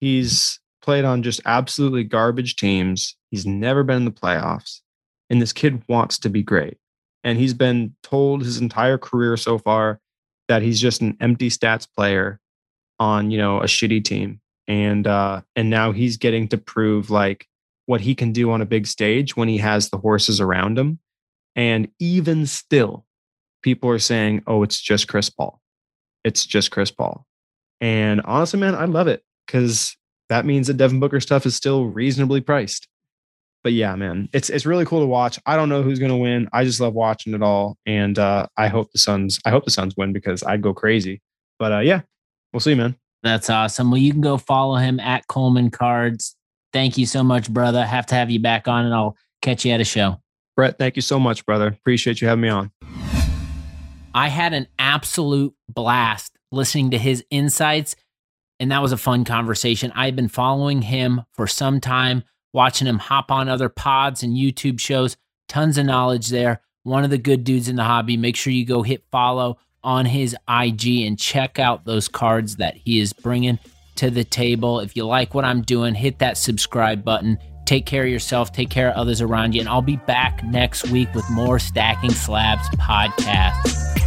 He's played on just absolutely garbage teams. He's never been in the playoffs. And this kid wants to be great and he's been told his entire career so far that he's just an empty stats player on you know a shitty team and uh and now he's getting to prove like what he can do on a big stage when he has the horses around him and even still people are saying oh it's just chris paul it's just chris paul and honestly man i love it because that means that devin booker stuff is still reasonably priced but yeah, man, it's it's really cool to watch. I don't know who's going to win. I just love watching it all, and uh, I hope the Suns. I hope the Suns win because I'd go crazy. But uh, yeah, we'll see, man. That's awesome. Well, you can go follow him at Coleman Cards. Thank you so much, brother. Have to have you back on, and I'll catch you at a show. Brett, thank you so much, brother. Appreciate you having me on. I had an absolute blast listening to his insights, and that was a fun conversation. I've been following him for some time watching him hop on other pods and YouTube shows. Tons of knowledge there. One of the good dudes in the hobby. Make sure you go hit follow on his IG and check out those cards that he is bringing to the table. If you like what I'm doing, hit that subscribe button. Take care of yourself, take care of others around you, and I'll be back next week with more Stacking Slabs podcast.